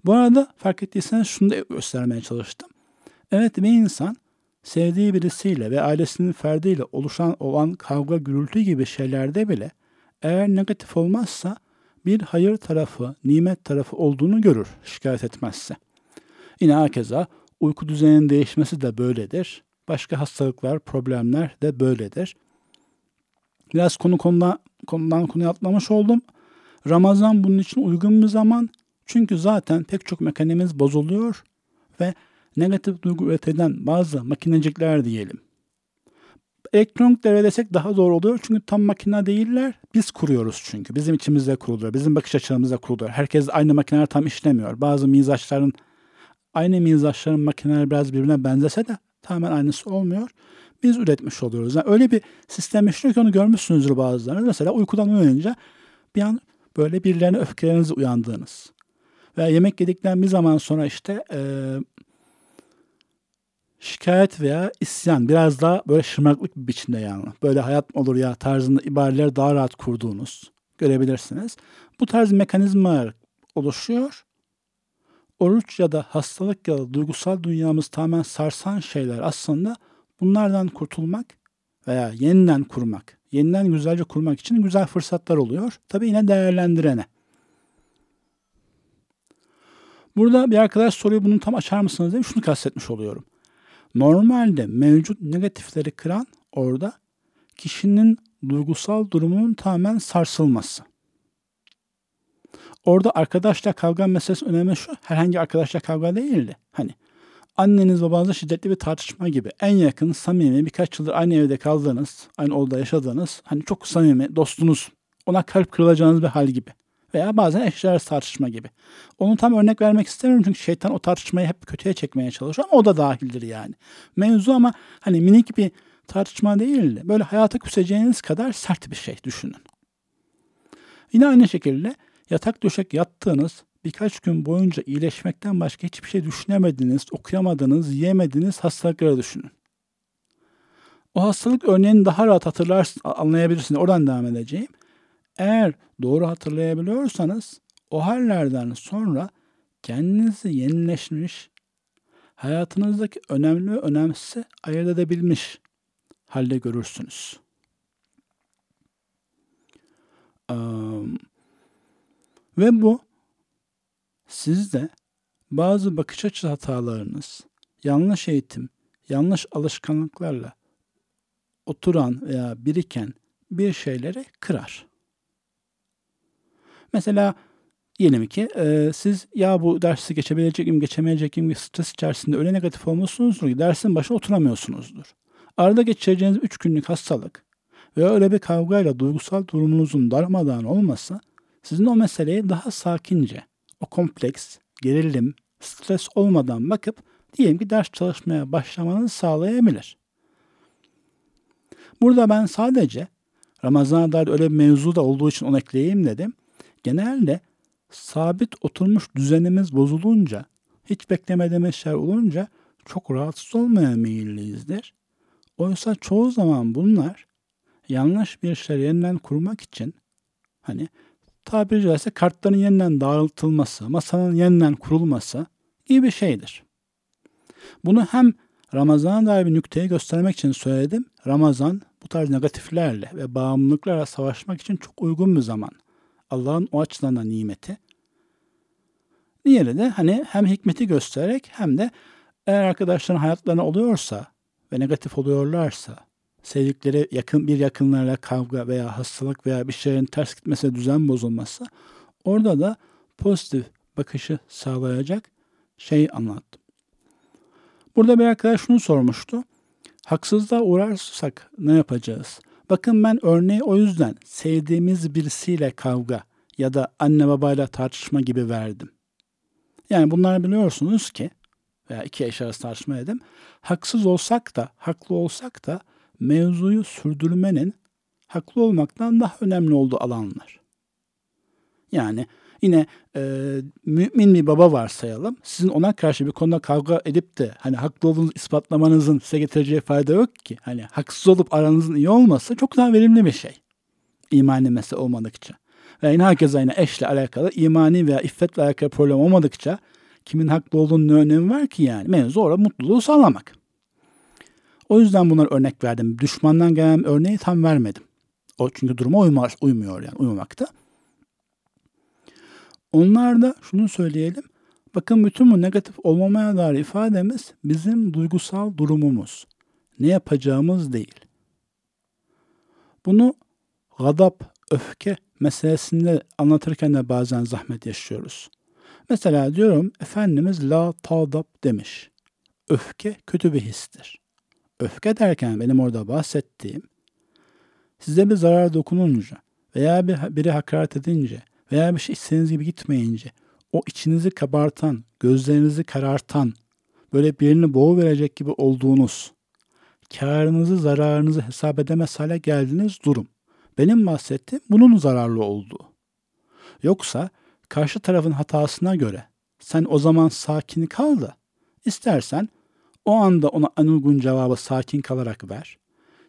Bu arada fark ettiyseniz şunu da göstermeye çalıştım. Evet bir insan sevdiği birisiyle ve ailesinin ferdiyle oluşan olan kavga gürültü gibi şeylerde bile eğer negatif olmazsa bir hayır tarafı, nimet tarafı olduğunu görür şikayet etmezse. Yine herkese uyku düzeninin değişmesi de böyledir. Başka hastalıklar, problemler de böyledir. Biraz konu konudan, konudan konuya atlamış oldum. Ramazan bunun için uygun bir zaman. Çünkü zaten pek çok mekanimiz bozuluyor ve negatif duygu üreten bazı makinecikler diyelim. Elektronik devre desek daha doğru oluyor çünkü tam makine değiller. Biz kuruyoruz çünkü. Bizim içimizde kuruluyor. Bizim bakış açımızda kuruluyor. Herkes aynı makineler tam işlemiyor. Bazı mizaçların aynı mizaçların makineler biraz birbirine benzese de tamamen aynısı olmuyor. Biz üretmiş oluyoruz. Yani öyle bir sistem işliyor ki onu görmüşsünüzdür bazılarınız. Mesela uykudan uyanınca bir an böyle birilerine öfkelerinizi uyandığınız. Veya yemek yedikten bir zaman sonra işte e, şikayet veya isyan biraz daha böyle şımarıklık bir biçimde yani. Böyle hayat olur ya tarzında ibareleri daha rahat kurduğunuz görebilirsiniz. Bu tarz mekanizmalar oluşuyor. Oruç ya da hastalık ya da duygusal dünyamız tamamen sarsan şeyler aslında bunlardan kurtulmak veya yeniden kurmak, yeniden güzelce kurmak için güzel fırsatlar oluyor. Tabii yine değerlendirene. Burada bir arkadaş soruyor bunu tam açar mısınız diye şunu kastetmiş oluyorum. Normalde mevcut negatifleri kıran orada kişinin duygusal durumunun tamamen sarsılması. Orada arkadaşla kavga meselesi önemli şu. Herhangi arkadaşla kavga değildi. Hani anneniz babanızla şiddetli bir tartışma gibi en yakın, samimi, birkaç yıldır aynı evde kaldığınız, aynı odada yaşadığınız, hani çok samimi, dostunuz, ona kalp kırılacağınız bir hal gibi. Veya bazen eşler tartışma gibi. Onu tam örnek vermek istemiyorum çünkü şeytan o tartışmayı hep kötüye çekmeye çalışıyor ama o da dahildir yani. Mevzu ama hani minik bir tartışma değil de böyle hayata küseceğiniz kadar sert bir şey düşünün. Yine aynı şekilde yatak döşek yattığınız birkaç gün boyunca iyileşmekten başka hiçbir şey düşünemediniz, okuyamadınız, yiyemediniz hastalıkları düşünün. O hastalık örneğini daha rahat hatırlarsın, anlayabilirsiniz. Oradan devam edeceğim. Eğer doğru hatırlayabiliyorsanız o hallerden sonra kendinizi yenileşmiş, hayatınızdaki önemli ve önemsiz ayırt edebilmiş halde görürsünüz. Um, ve bu sizde bazı bakış açı hatalarınız, yanlış eğitim, yanlış alışkanlıklarla oturan veya biriken bir şeyleri kırar. Mesela diyelim ki e, siz ya bu dersi geçebilecek miyim, geçemeyecek miyim stres içerisinde öyle negatif olmuşsunuzdur ki dersin başına oturamıyorsunuzdur. Arada geçireceğiniz 3 günlük hastalık veya öyle bir kavgayla duygusal durumunuzun darmadağın olmasa sizin o meseleyi daha sakince, o kompleks, gerilim, stres olmadan bakıp diyelim ki ders çalışmaya başlamanızı sağlayabilir. Burada ben sadece Ramazan'a dair öyle bir mevzu da olduğu için onu ekleyeyim dedim. Genelde sabit oturmuş düzenimiz bozulunca, hiç beklemediğimiz şey olunca çok rahatsız olmaya meyilliyizdir. Oysa çoğu zaman bunlar yanlış bir şey yeniden kurmak için hani tabiri caizse kartların yeniden dağıtılması, masanın yeniden kurulması gibi bir şeydir. Bunu hem Ramazan'a dair bir nükteyi göstermek için söyledim. Ramazan bu tarz negatiflerle ve bağımlılıklarla savaşmak için çok uygun bir zaman. Allah'ın o açıdan da nimeti. Diğeri de hani hem hikmeti göstererek hem de eğer arkadaşların hayatlarına oluyorsa ve negatif oluyorlarsa sevdikleri yakın bir yakınlarla kavga veya hastalık veya bir şeyin ters gitmesi, düzen bozulması orada da pozitif bakışı sağlayacak şey anlattım. Burada bir arkadaş şunu sormuştu. Haksızlığa uğrarsak ne yapacağız? Bakın ben örneği o yüzden sevdiğimiz birisiyle kavga ya da anne babayla tartışma gibi verdim. Yani bunlar biliyorsunuz ki veya iki eş arası tartışma dedim. Haksız olsak da, haklı olsak da mevzuyu sürdürmenin haklı olmaktan daha önemli olduğu alanlar. Yani yine e, mümin bir baba varsayalım. Sizin ona karşı bir konuda kavga edip de hani haklı olduğunuzu ispatlamanızın size getireceği fayda yok ki. Hani haksız olup aranızın iyi olması çok daha verimli bir şey. İmani mesele olmadıkça. Ve yine herkese yine eşle alakalı imani veya iffetle alakalı problem olmadıkça kimin haklı olduğunun ne önemi var ki yani? Mevzu orada mutluluğu sağlamak. O yüzden bunlar örnek verdim. Düşmandan gelen örneği tam vermedim. O çünkü duruma uymaz, uymuyor yani uymamakta. Onlar da şunu söyleyelim. Bakın bütün bu negatif olmamaya dair ifademiz bizim duygusal durumumuz. Ne yapacağımız değil. Bunu gadap, öfke meselesinde anlatırken de bazen zahmet yaşıyoruz. Mesela diyorum Efendimiz la tadap demiş. Öfke kötü bir histir. Öfke derken benim orada bahsettiğim size bir zarar dokununca veya bir, biri hakaret edince veya bir şey istediğiniz gibi gitmeyince o içinizi kabartan, gözlerinizi karartan, böyle birini boğu verecek gibi olduğunuz, karınızı zararınızı hesap edemez hale geldiğiniz durum. Benim bahsettiğim bunun zararlı olduğu. Yoksa karşı tarafın hatasına göre sen o zaman sakin kal da istersen O anda ona en uygun cevabı sakin kalarak ver.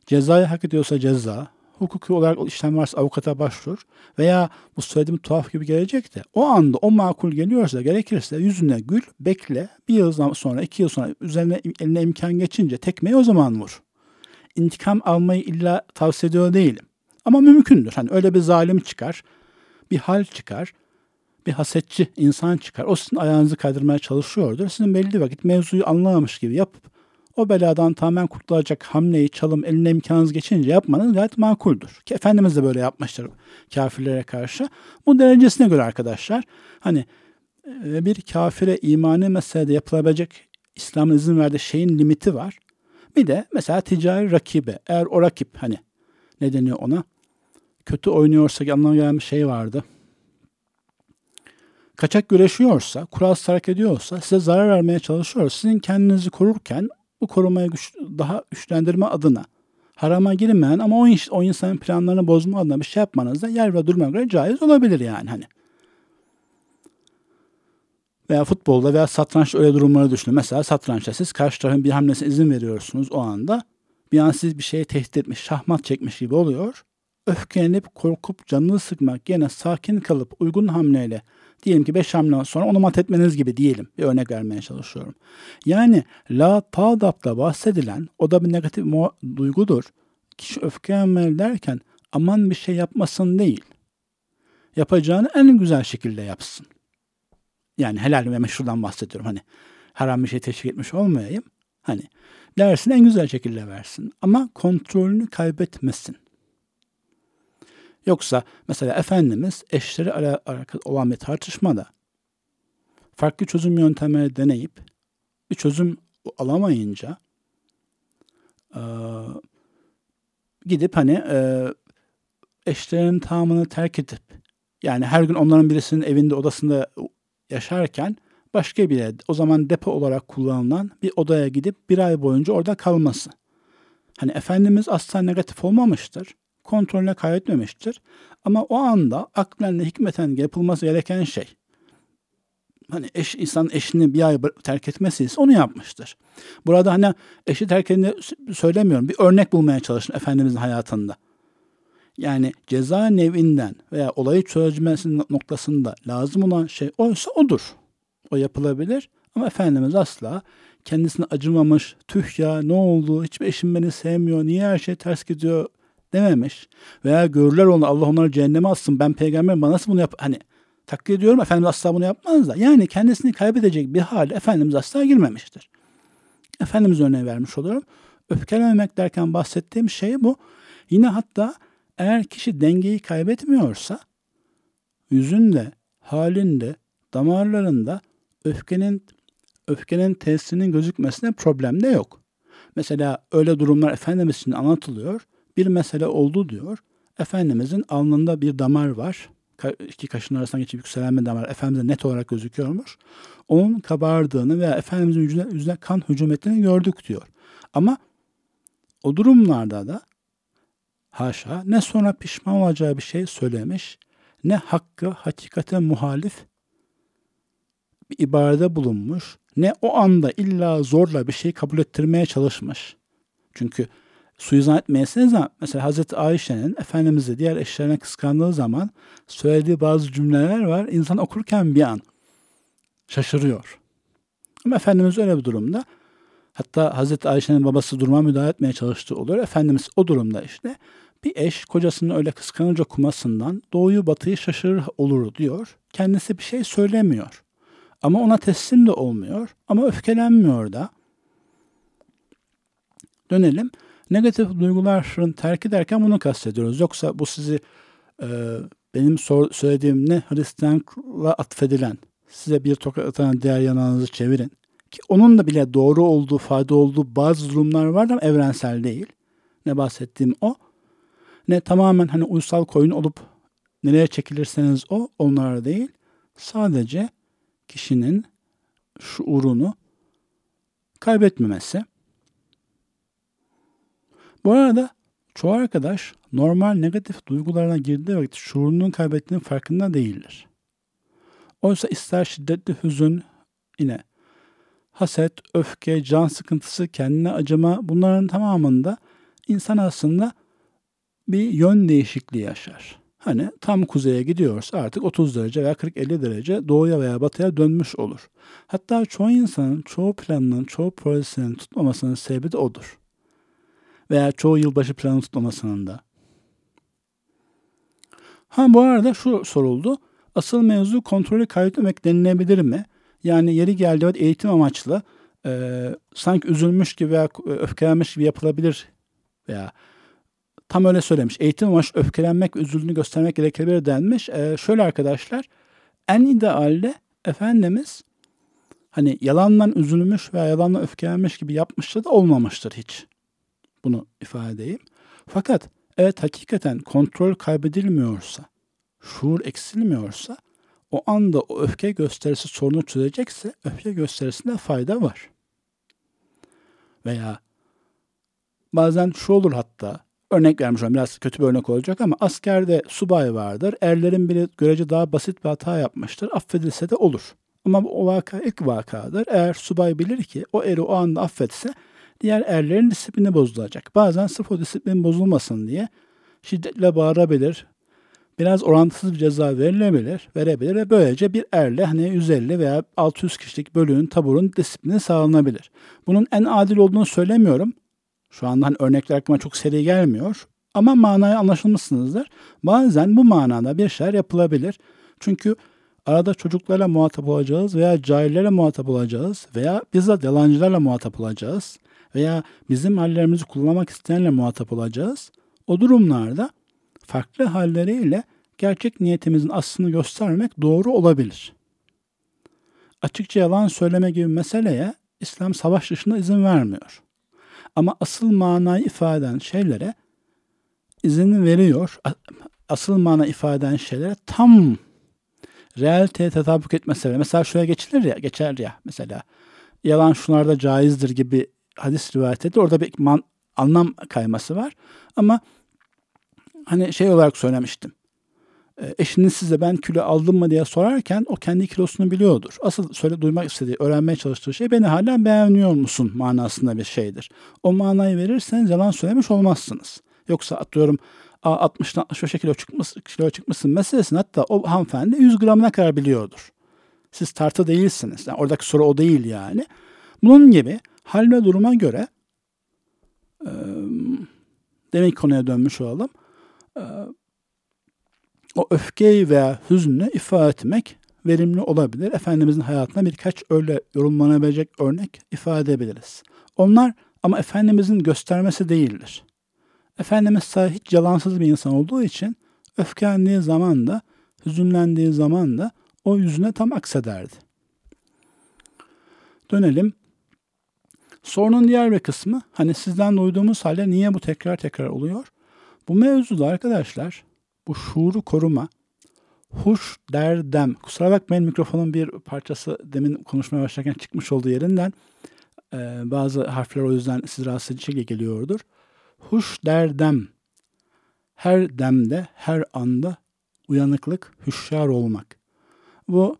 Cezayı hak ediyorsa ceza, hukuki olarak işlem varsa avukata başvur veya bu söylediğim tuhaf gibi gelecek de o anda o makul geliyorsa gerekirse yüzüne gül, bekle, bir yıl sonra, iki yıl sonra üzerine eline imkan geçince tekmeyi o zaman vur. İntikam almayı illa tavsiye ediyor değilim. Ama mümkündür. Hani öyle bir zalim çıkar, bir hal çıkar, bir hasetçi insan çıkar. O sizin ayağınızı kaydırmaya çalışıyordur. Sizin belli vakit mevzuyu anlamamış gibi yapıp o beladan tamamen kurtulacak hamleyi çalım eline imkanınız geçince yapmanız gayet makuldür. Ki Efendimiz de böyle yapmıştır kafirlere karşı. Bu derecesine göre arkadaşlar hani e, bir kafire imani meselede yapılabilecek İslam'ın izin verdiği şeyin limiti var. Bir de mesela ticari rakibe eğer o rakip hani ne deniyor ona kötü oynuyorsa anlamına gelen bir şey vardı. Kaçak güreşiyorsa, kuralsız hareket ediyorsa, size zarar vermeye çalışıyorsa sizin kendinizi korurken bu korumayı güç, daha güçlendirme adına harama girmeyen ama o, o insanın planlarını bozma adına bir şey yapmanız da yer ve duruma göre caiz olabilir yani hani. Veya futbolda veya satrançta öyle durumları düşünün. Mesela satrançta siz karşı tarafın bir hamlesine izin veriyorsunuz o anda. Bir an siz bir şeye tehdit etmiş, şahmat çekmiş gibi oluyor. Öfkelenip, korkup, canını sıkmak yine sakin kalıp uygun hamleyle Diyelim ki 5 hamle sonra onu mat etmeniz gibi diyelim. Bir örnek vermeye çalışıyorum. Yani la tadapta bahsedilen o da bir negatif duygudur. Kişi öfkelenmeli derken aman bir şey yapmasın değil. Yapacağını en güzel şekilde yapsın. Yani helal ve meşrudan bahsediyorum. Hani haram bir şey teşvik etmiş olmayayım. Hani dersini en güzel şekilde versin. Ama kontrolünü kaybetmesin. Yoksa mesela Efendimiz eşleri alakalı olan bir tartışmada farklı çözüm yöntemleri deneyip bir çözüm alamayınca e, gidip hani e, eşlerinin tamamını terk edip yani her gün onların birisinin evinde odasında yaşarken başka bir o zaman depo olarak kullanılan bir odaya gidip bir ay boyunca orada kalması. Hani Efendimiz asla negatif olmamıştır kontrolüne kaybetmemiştir. Ama o anda aklen hikmeten yapılması gereken şey hani eş insan eşini bir ay terk etmesi onu yapmıştır. Burada hani eşi terk edini söylemiyorum. Bir örnek bulmaya çalışın Efendimizin hayatında. Yani ceza nevinden veya olayı çözmesi noktasında lazım olan şey oysa odur. O yapılabilir ama Efendimiz asla kendisine acımamış, tüh ya ne oldu, hiçbir eşim beni sevmiyor, niye her şey ters gidiyor dememiş. Veya görürler onu Allah onları cehenneme atsın ben peygamberim bana nasıl bunu yap hani takdir ediyorum Efendimiz asla bunu yapmaz da. Yani kendisini kaybedecek bir hal Efendimiz asla girmemiştir. Efendimiz örneği vermiş oluyorum. Öfkelememek derken bahsettiğim şey bu. Yine hatta eğer kişi dengeyi kaybetmiyorsa yüzünde, halinde, damarlarında öfkenin öfkenin tesirinin gözükmesine problem de yok. Mesela öyle durumlar Efendimiz için anlatılıyor bir mesele oldu diyor. Efendimizin alnında bir damar var. İki kaşın arasında geçip yükselen bir damar Efendimiz'e net olarak gözüküyormuş. Onun kabardığını veya Efendimiz'in yüzüne, yüzüne kan hücum ettiğini gördük diyor. Ama o durumlarda da haşa ne sonra pişman olacağı bir şey söylemiş ne hakkı hakikate muhalif bir ibarede bulunmuş ne o anda illa zorla bir şey kabul ettirmeye çalışmış. Çünkü suizan etmeyesiniz ama mesela Hazreti Ayşe'nin Efendimiz'i diğer eşlerine kıskandığı zaman söylediği bazı cümleler var. İnsan okurken bir an şaşırıyor. Ama Efendimiz öyle bir durumda. Hatta Hazreti Ayşe'nin babası duruma müdahale etmeye çalıştığı olur. Efendimiz o durumda işte bir eş kocasının öyle kıskanınca kumasından doğuyu batıyı şaşırır olur diyor. Kendisi bir şey söylemiyor. Ama ona teslim de olmuyor. Ama öfkelenmiyor da. Dönelim negatif duyguların terk ederken bunu kastediyoruz. Yoksa bu sizi e, benim sor, söylediğim ne Hristiyanlığa atfedilen size bir tokat atan diğer yanağınızı çevirin. Ki onun da bile doğru olduğu, fayda olduğu bazı durumlar var ama evrensel değil. Ne bahsettiğim o. Ne tamamen hani uysal koyun olup nereye çekilirseniz o, onlar değil. Sadece kişinin şuurunu kaybetmemesi bu arada çoğu arkadaş normal negatif duygularına girdiği vakit şuurunun kaybettiğinin farkında değildir. Oysa ister şiddetli hüzün yine haset, öfke, can sıkıntısı, kendine acıma bunların tamamında insan aslında bir yön değişikliği yaşar. Hani tam kuzeye gidiyorsa artık 30 derece veya 40-50 derece doğuya veya batıya dönmüş olur. Hatta çoğu insanın çoğu planının, çoğu projesinin tutmamasının sebebi de odur. Veya çoğu yılbaşı planı tutmamasının da. Ha bu arada şu soruldu. Asıl mevzu kontrolü kaybetmemek denilebilir mi? Yani yeri geldi eğitim amaçlı e, sanki üzülmüş gibi veya öfkelenmiş gibi yapılabilir veya tam öyle söylemiş. Eğitim amaçlı öfkelenmek, üzüldüğünü göstermek gerekebilir denmiş. E, şöyle arkadaşlar en idealde Efendimiz hani yalandan üzülmüş veya yalandan öfkelenmiş gibi yapmıştır da olmamıştır hiç. Bunu ifade edeyim. Fakat evet hakikaten kontrol kaybedilmiyorsa, şuur eksilmiyorsa o anda o öfke gösterisi sorunu çözecekse öfke gösterisinde fayda var. Veya bazen şu olur hatta örnek vermiş olayım biraz kötü bir örnek olacak ama askerde subay vardır. Erlerin bile görece daha basit bir hata yapmıştır. Affedilse de olur. Ama o vaka ilk vakadır. Eğer subay bilir ki o eri o anda affetse diğer erlerin disiplini bozulacak. Bazen sırf o disiplin bozulmasın diye şiddetle bağırabilir, biraz orantısız bir ceza verilebilir, verebilir ve böylece bir erle hani 150 veya 600 kişilik bölüğün, taburun disiplini sağlanabilir. Bunun en adil olduğunu söylemiyorum. Şu anda hani örnekler aklıma çok seri gelmiyor. Ama manayı anlaşılmışsınızdır. Bazen bu manada bir şeyler yapılabilir. Çünkü arada çocuklarla muhatap olacağız veya cahillerle muhatap olacağız veya bizzat yalancılarla muhatap olacağız veya bizim hallerimizi kullanmak isteyenle muhatap olacağız. O durumlarda farklı halleriyle gerçek niyetimizin aslını göstermek doğru olabilir. Açıkça yalan söyleme gibi meseleye İslam savaş dışında izin vermiyor. Ama asıl manayı ifade eden şeylere izin veriyor. Asıl mana ifade eden şeylere tam realiteye tetabük etmesi. Mesela şuraya geçilir ya, geçer ya mesela. Yalan şunlarda caizdir gibi hadis rivayet edilir. Orada bir man, anlam kayması var. Ama hani şey olarak söylemiştim. E, eşiniz size ben kilo aldım mı diye sorarken o kendi kilosunu biliyordur. Asıl söyle duymak istediği, öğrenmeye çalıştığı şey beni hala beğeniyor musun manasında bir şeydir. O manayı verirseniz yalan söylemiş olmazsınız. Yoksa atıyorum 60'dan 65 kilo çıkmış, kilo çıkmışsın meselesini hatta o hanımefendi 100 gramına kadar biliyordur. Siz tartı değilsiniz. Yani oradaki soru o değil yani. Bunun gibi hal ve duruma göre e, demek konuya dönmüş olalım o öfkeyi veya hüznü ifade etmek verimli olabilir. Efendimizin hayatına birkaç öyle yorumlanabilecek örnek ifade edebiliriz. Onlar ama Efendimizin göstermesi değildir. Efendimiz hiç yalansız bir insan olduğu için öfkelendiği zaman da, hüzünlendiği zaman da o yüzüne tam aksederdi. Dönelim. Sorunun diğer bir kısmı, hani sizden duyduğumuz halde niye bu tekrar tekrar oluyor? Bu mevzuda arkadaşlar bu şuuru koruma, huş derdem. Kusura bakmayın mikrofonun bir parçası demin konuşmaya başlarken çıkmış olduğu yerinden e, bazı harfler o yüzden siz rahatsız edici geliyordur. Huş derdem. Her demde, her anda uyanıklık, hüşyar olmak. Bu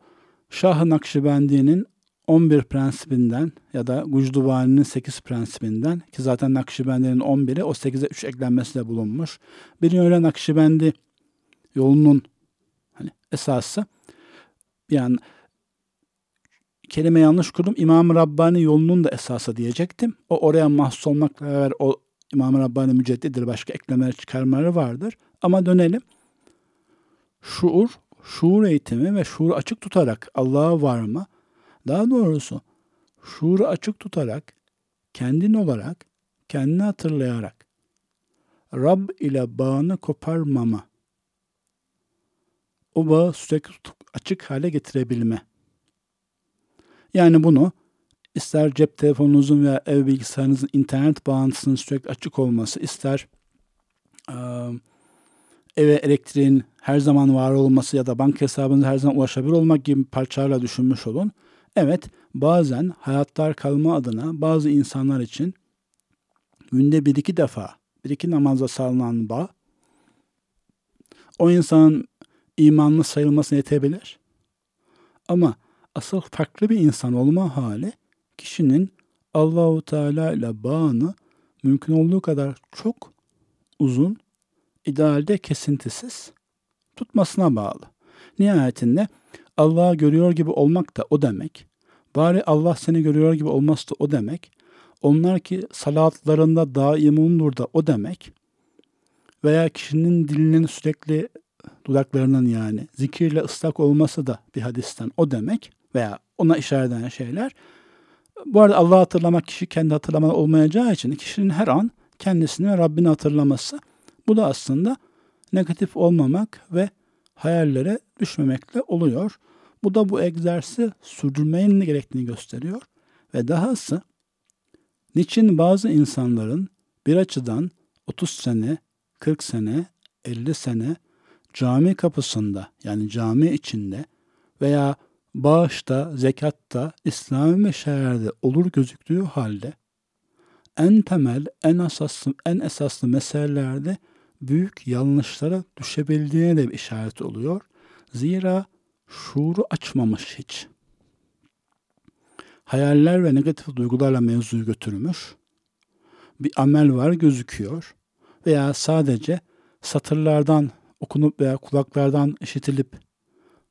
Şah-ı Nakşibendi'nin 11 prensibinden ya da Gucduvani'nin 8 prensibinden ki zaten Nakşibendi'nin 11'i o 8'e 3 eklenmesiyle bulunmuş. Bir yönüyle Nakşibendi yolunun hani esası an kelime yanlış kurdum. İmam-ı Rabbani yolunun da esası diyecektim. O oraya mahsus olmakla beraber o İmam-ı Rabbani müceddidir. Başka eklemeler çıkarmaları vardır. Ama dönelim. Şuur, şuur eğitimi ve şuuru açık tutarak Allah'a varma, daha doğrusu şuuru açık tutarak, kendin olarak, kendini hatırlayarak, Rab ile bağını koparmama, o bağı sürekli açık hale getirebilme. Yani bunu ister cep telefonunuzun veya ev bilgisayarınızın internet bağlantısının sürekli açık olması, ister eve elektriğin her zaman var olması ya da banka hesabınıza her zaman ulaşabilir olmak gibi parçalarla düşünmüş olun. Evet, bazen hayatlar kalma adına bazı insanlar için günde bir iki defa, bir iki namazda sağlanan bağ, o insanın imanlı sayılmasına yetebilir. Ama asıl farklı bir insan olma hali kişinin Allahu Teala ile bağını mümkün olduğu kadar çok uzun, idealde kesintisiz tutmasına bağlı. Nihayetinde Allah'ı görüyor gibi olmak da o demek. Bari Allah seni görüyor gibi olması da o demek. Onlar ki salatlarında daimundur da o demek. Veya kişinin dilinin sürekli dudaklarının yani zikirle ıslak olması da bir hadisten o demek veya ona işaret eden şeyler. Bu arada Allah'ı hatırlamak kişi kendi hatırlama olmayacağı için kişinin her an kendisini ve Rabbini hatırlaması bu da aslında negatif olmamak ve hayallere düşmemekle oluyor. Bu da bu egzersizi sürdürmenin gerektiğini gösteriyor. Ve dahası niçin bazı insanların bir açıdan 30 sene, 40 sene, 50 sene cami kapısında yani cami içinde veya bağışta, zekatta, İslami meşairde olur gözüktüğü halde en temel, en asaslı, en esaslı meselelerde büyük yanlışlara düşebildiğine de bir işaret oluyor. Zira şuuru açmamış hiç. Hayaller ve negatif duygularla mevzuyu götürmüş. Bir amel var gözüküyor veya sadece satırlardan okunup veya kulaklardan işitilip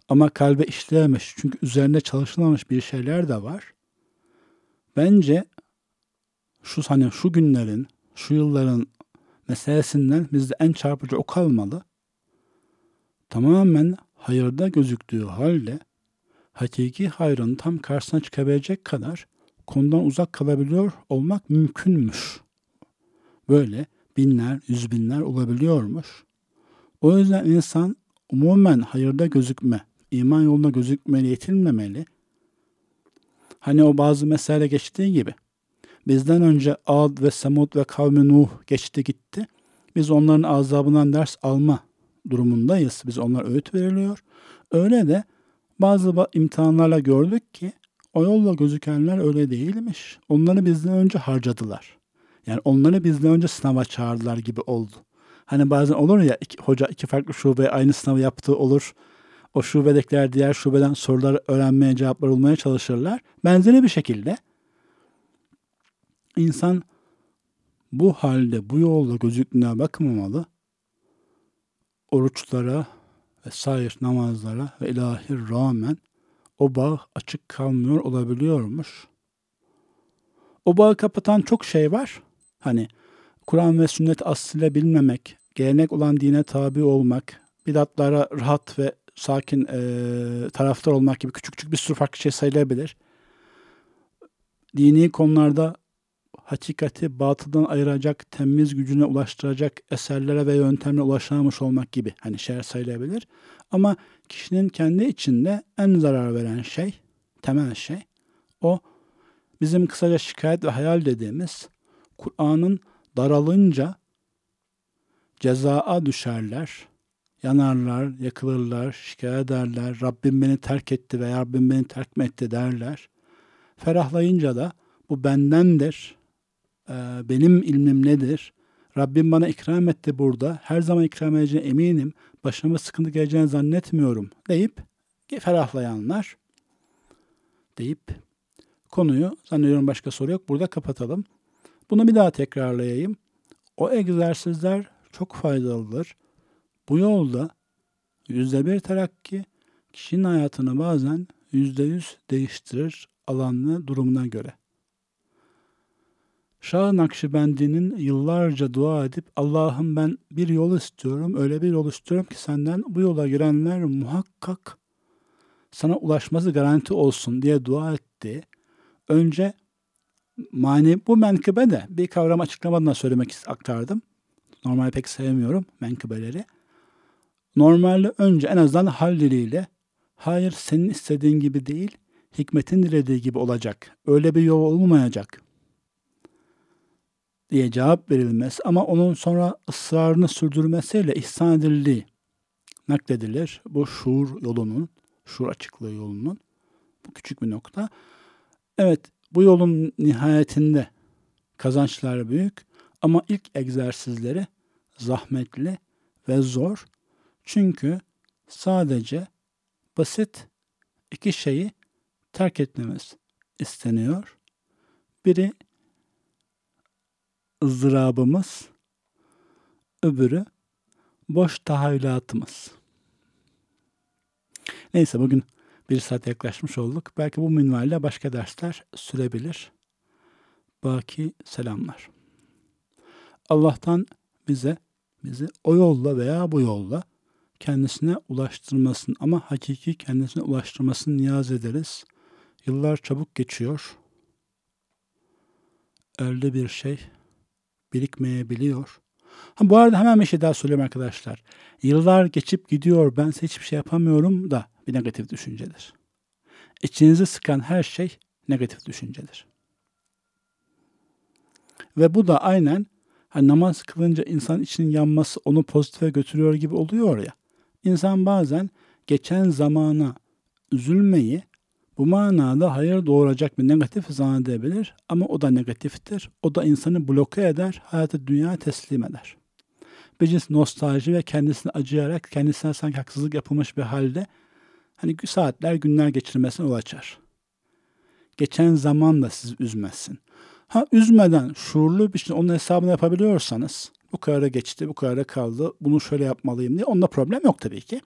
ama kalbe işleyememiş çünkü üzerinde çalışılmamış bir şeyler de var. Bence şu hani şu günlerin, şu yılların meselesinden bizde en çarpıcı o kalmalı. Tamamen hayırda gözüktüğü halde hakiki hayrın tam karşısına çıkabilecek kadar konudan uzak kalabiliyor olmak mümkünmüş. Böyle binler, yüz binler olabiliyormuş. O yüzden insan umumen hayırda gözükme, iman yolunda gözükmeli, yetinmemeli. Hani o bazı mesele geçtiği gibi. Bizden önce Ad ve Semud ve kavmi Nuh geçti gitti. Biz onların azabından ders alma durumundayız. Biz onlar öğüt veriliyor. Öyle de bazı imtihanlarla gördük ki o yolla gözükenler öyle değilmiş. Onları bizden önce harcadılar. Yani onları bizden önce sınava çağırdılar gibi oldu. Hani bazen olur ya iki, hoca iki farklı şube aynı sınavı yaptığı olur. O şubedekiler diğer şubeden soruları öğrenmeye, cevaplar bulmaya çalışırlar. Benzeri bir şekilde insan bu halde, bu yolda gözüktüğüne bakmamalı. Oruçlara ve sair namazlara ve ilahi rağmen o bağ açık kalmıyor olabiliyormuş. O bağı kapatan çok şey var. Hani Kur'an ve sünnet aslıyla bilmemek, gelenek olan dine tabi olmak, bidatlara rahat ve sakin e, taraftar olmak gibi küçük küçük bir sürü farklı şey sayılabilir. Dini konularda hakikati batıldan ayıracak, temiz gücüne ulaştıracak eserlere ve yöntemle ulaşamamış olmak gibi hani şeyler sayılabilir. Ama kişinin kendi içinde en zarar veren şey, temel şey o bizim kısaca şikayet ve hayal dediğimiz Kur'an'ın daralınca cezaa düşerler, yanarlar, yakılırlar, şikayet ederler, Rabbim beni terk etti veya Rabbim beni terk etti derler. Ferahlayınca da bu bendendir, benim ilmim nedir, Rabbim bana ikram etti burada, her zaman ikram edeceğine eminim, başıma sıkıntı geleceğini zannetmiyorum deyip ferahlayanlar deyip konuyu zannediyorum başka soru yok. Burada kapatalım. Bunu bir daha tekrarlayayım. O egzersizler çok faydalıdır. Bu yolda yüzde bir terakki kişinin hayatını bazen yüzde yüz değiştirir alanlı durumuna göre. Şah Nakşibendi'nin yıllarca dua edip Allah'ım ben bir yol istiyorum, öyle bir yol istiyorum ki senden bu yola girenler muhakkak sana ulaşması garanti olsun diye dua etti. Önce mani bu menkıbe de bir kavram açıklamadan söylemek aktardım. Normalde pek sevmiyorum menkıbeleri. Normalde önce en azından hal diliyle hayır senin istediğin gibi değil, hikmetin dilediği gibi olacak. Öyle bir yol olmayacak diye cevap verilmesi ama onun sonra ısrarını sürdürmesiyle ihsan edildiği nakledilir. Bu şuur yolunun, şuur açıklığı yolunun bu küçük bir nokta. Evet bu yolun nihayetinde kazançlar büyük ama ilk egzersizleri zahmetli ve zor. Çünkü sadece basit iki şeyi terk etmemiz isteniyor. Biri ızdırabımız, öbürü boş tahayyülatımız. Neyse bugün bir saat yaklaşmış olduk. Belki bu minvalde başka dersler sürebilir. Baki selamlar. Allah'tan bize bizi o yolla veya bu yolla kendisine ulaştırmasın ama hakiki kendisine ulaştırmasını niyaz ederiz. Yıllar çabuk geçiyor. Elde bir şey birikmeyebiliyor. Ha, bu arada hemen bir şey daha söyleyeyim arkadaşlar. Yıllar geçip gidiyor ben hiçbir şey yapamıyorum da bir negatif düşüncedir. İçinizi sıkan her şey negatif düşüncedir. Ve bu da aynen hani namaz kılınca insan içinin yanması onu pozitife götürüyor gibi oluyor ya. İnsan bazen geçen zamana üzülmeyi bu manada hayır doğuracak bir negatif zannedebilir ama o da negatiftir. O da insanı bloke eder, hayatı dünya teslim eder. Bir cins nostalji ve kendisini acıyarak kendisine sanki haksızlık yapılmış bir halde hani saatler günler geçirmesine yol açar. Geçen zaman da sizi üzmezsin. Ha üzmeden şuurlu bir şey onun hesabını yapabiliyorsanız bu kadar geçti, bu kadar kaldı, bunu şöyle yapmalıyım diye onda problem yok tabii ki.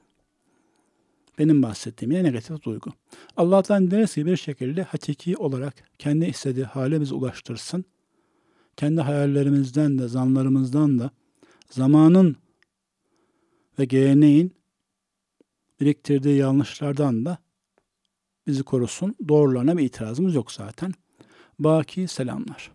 Benim bahsettiğim yine negatif duygu. Allah'tan dileriz bir şekilde hakiki olarak kendi istediği hale ulaştırsın. Kendi hayallerimizden de, zanlarımızdan da, zamanın ve geleneğin biriktirdiği yanlışlardan da bizi korusun. Doğrularına bir itirazımız yok zaten. Baki selamlar.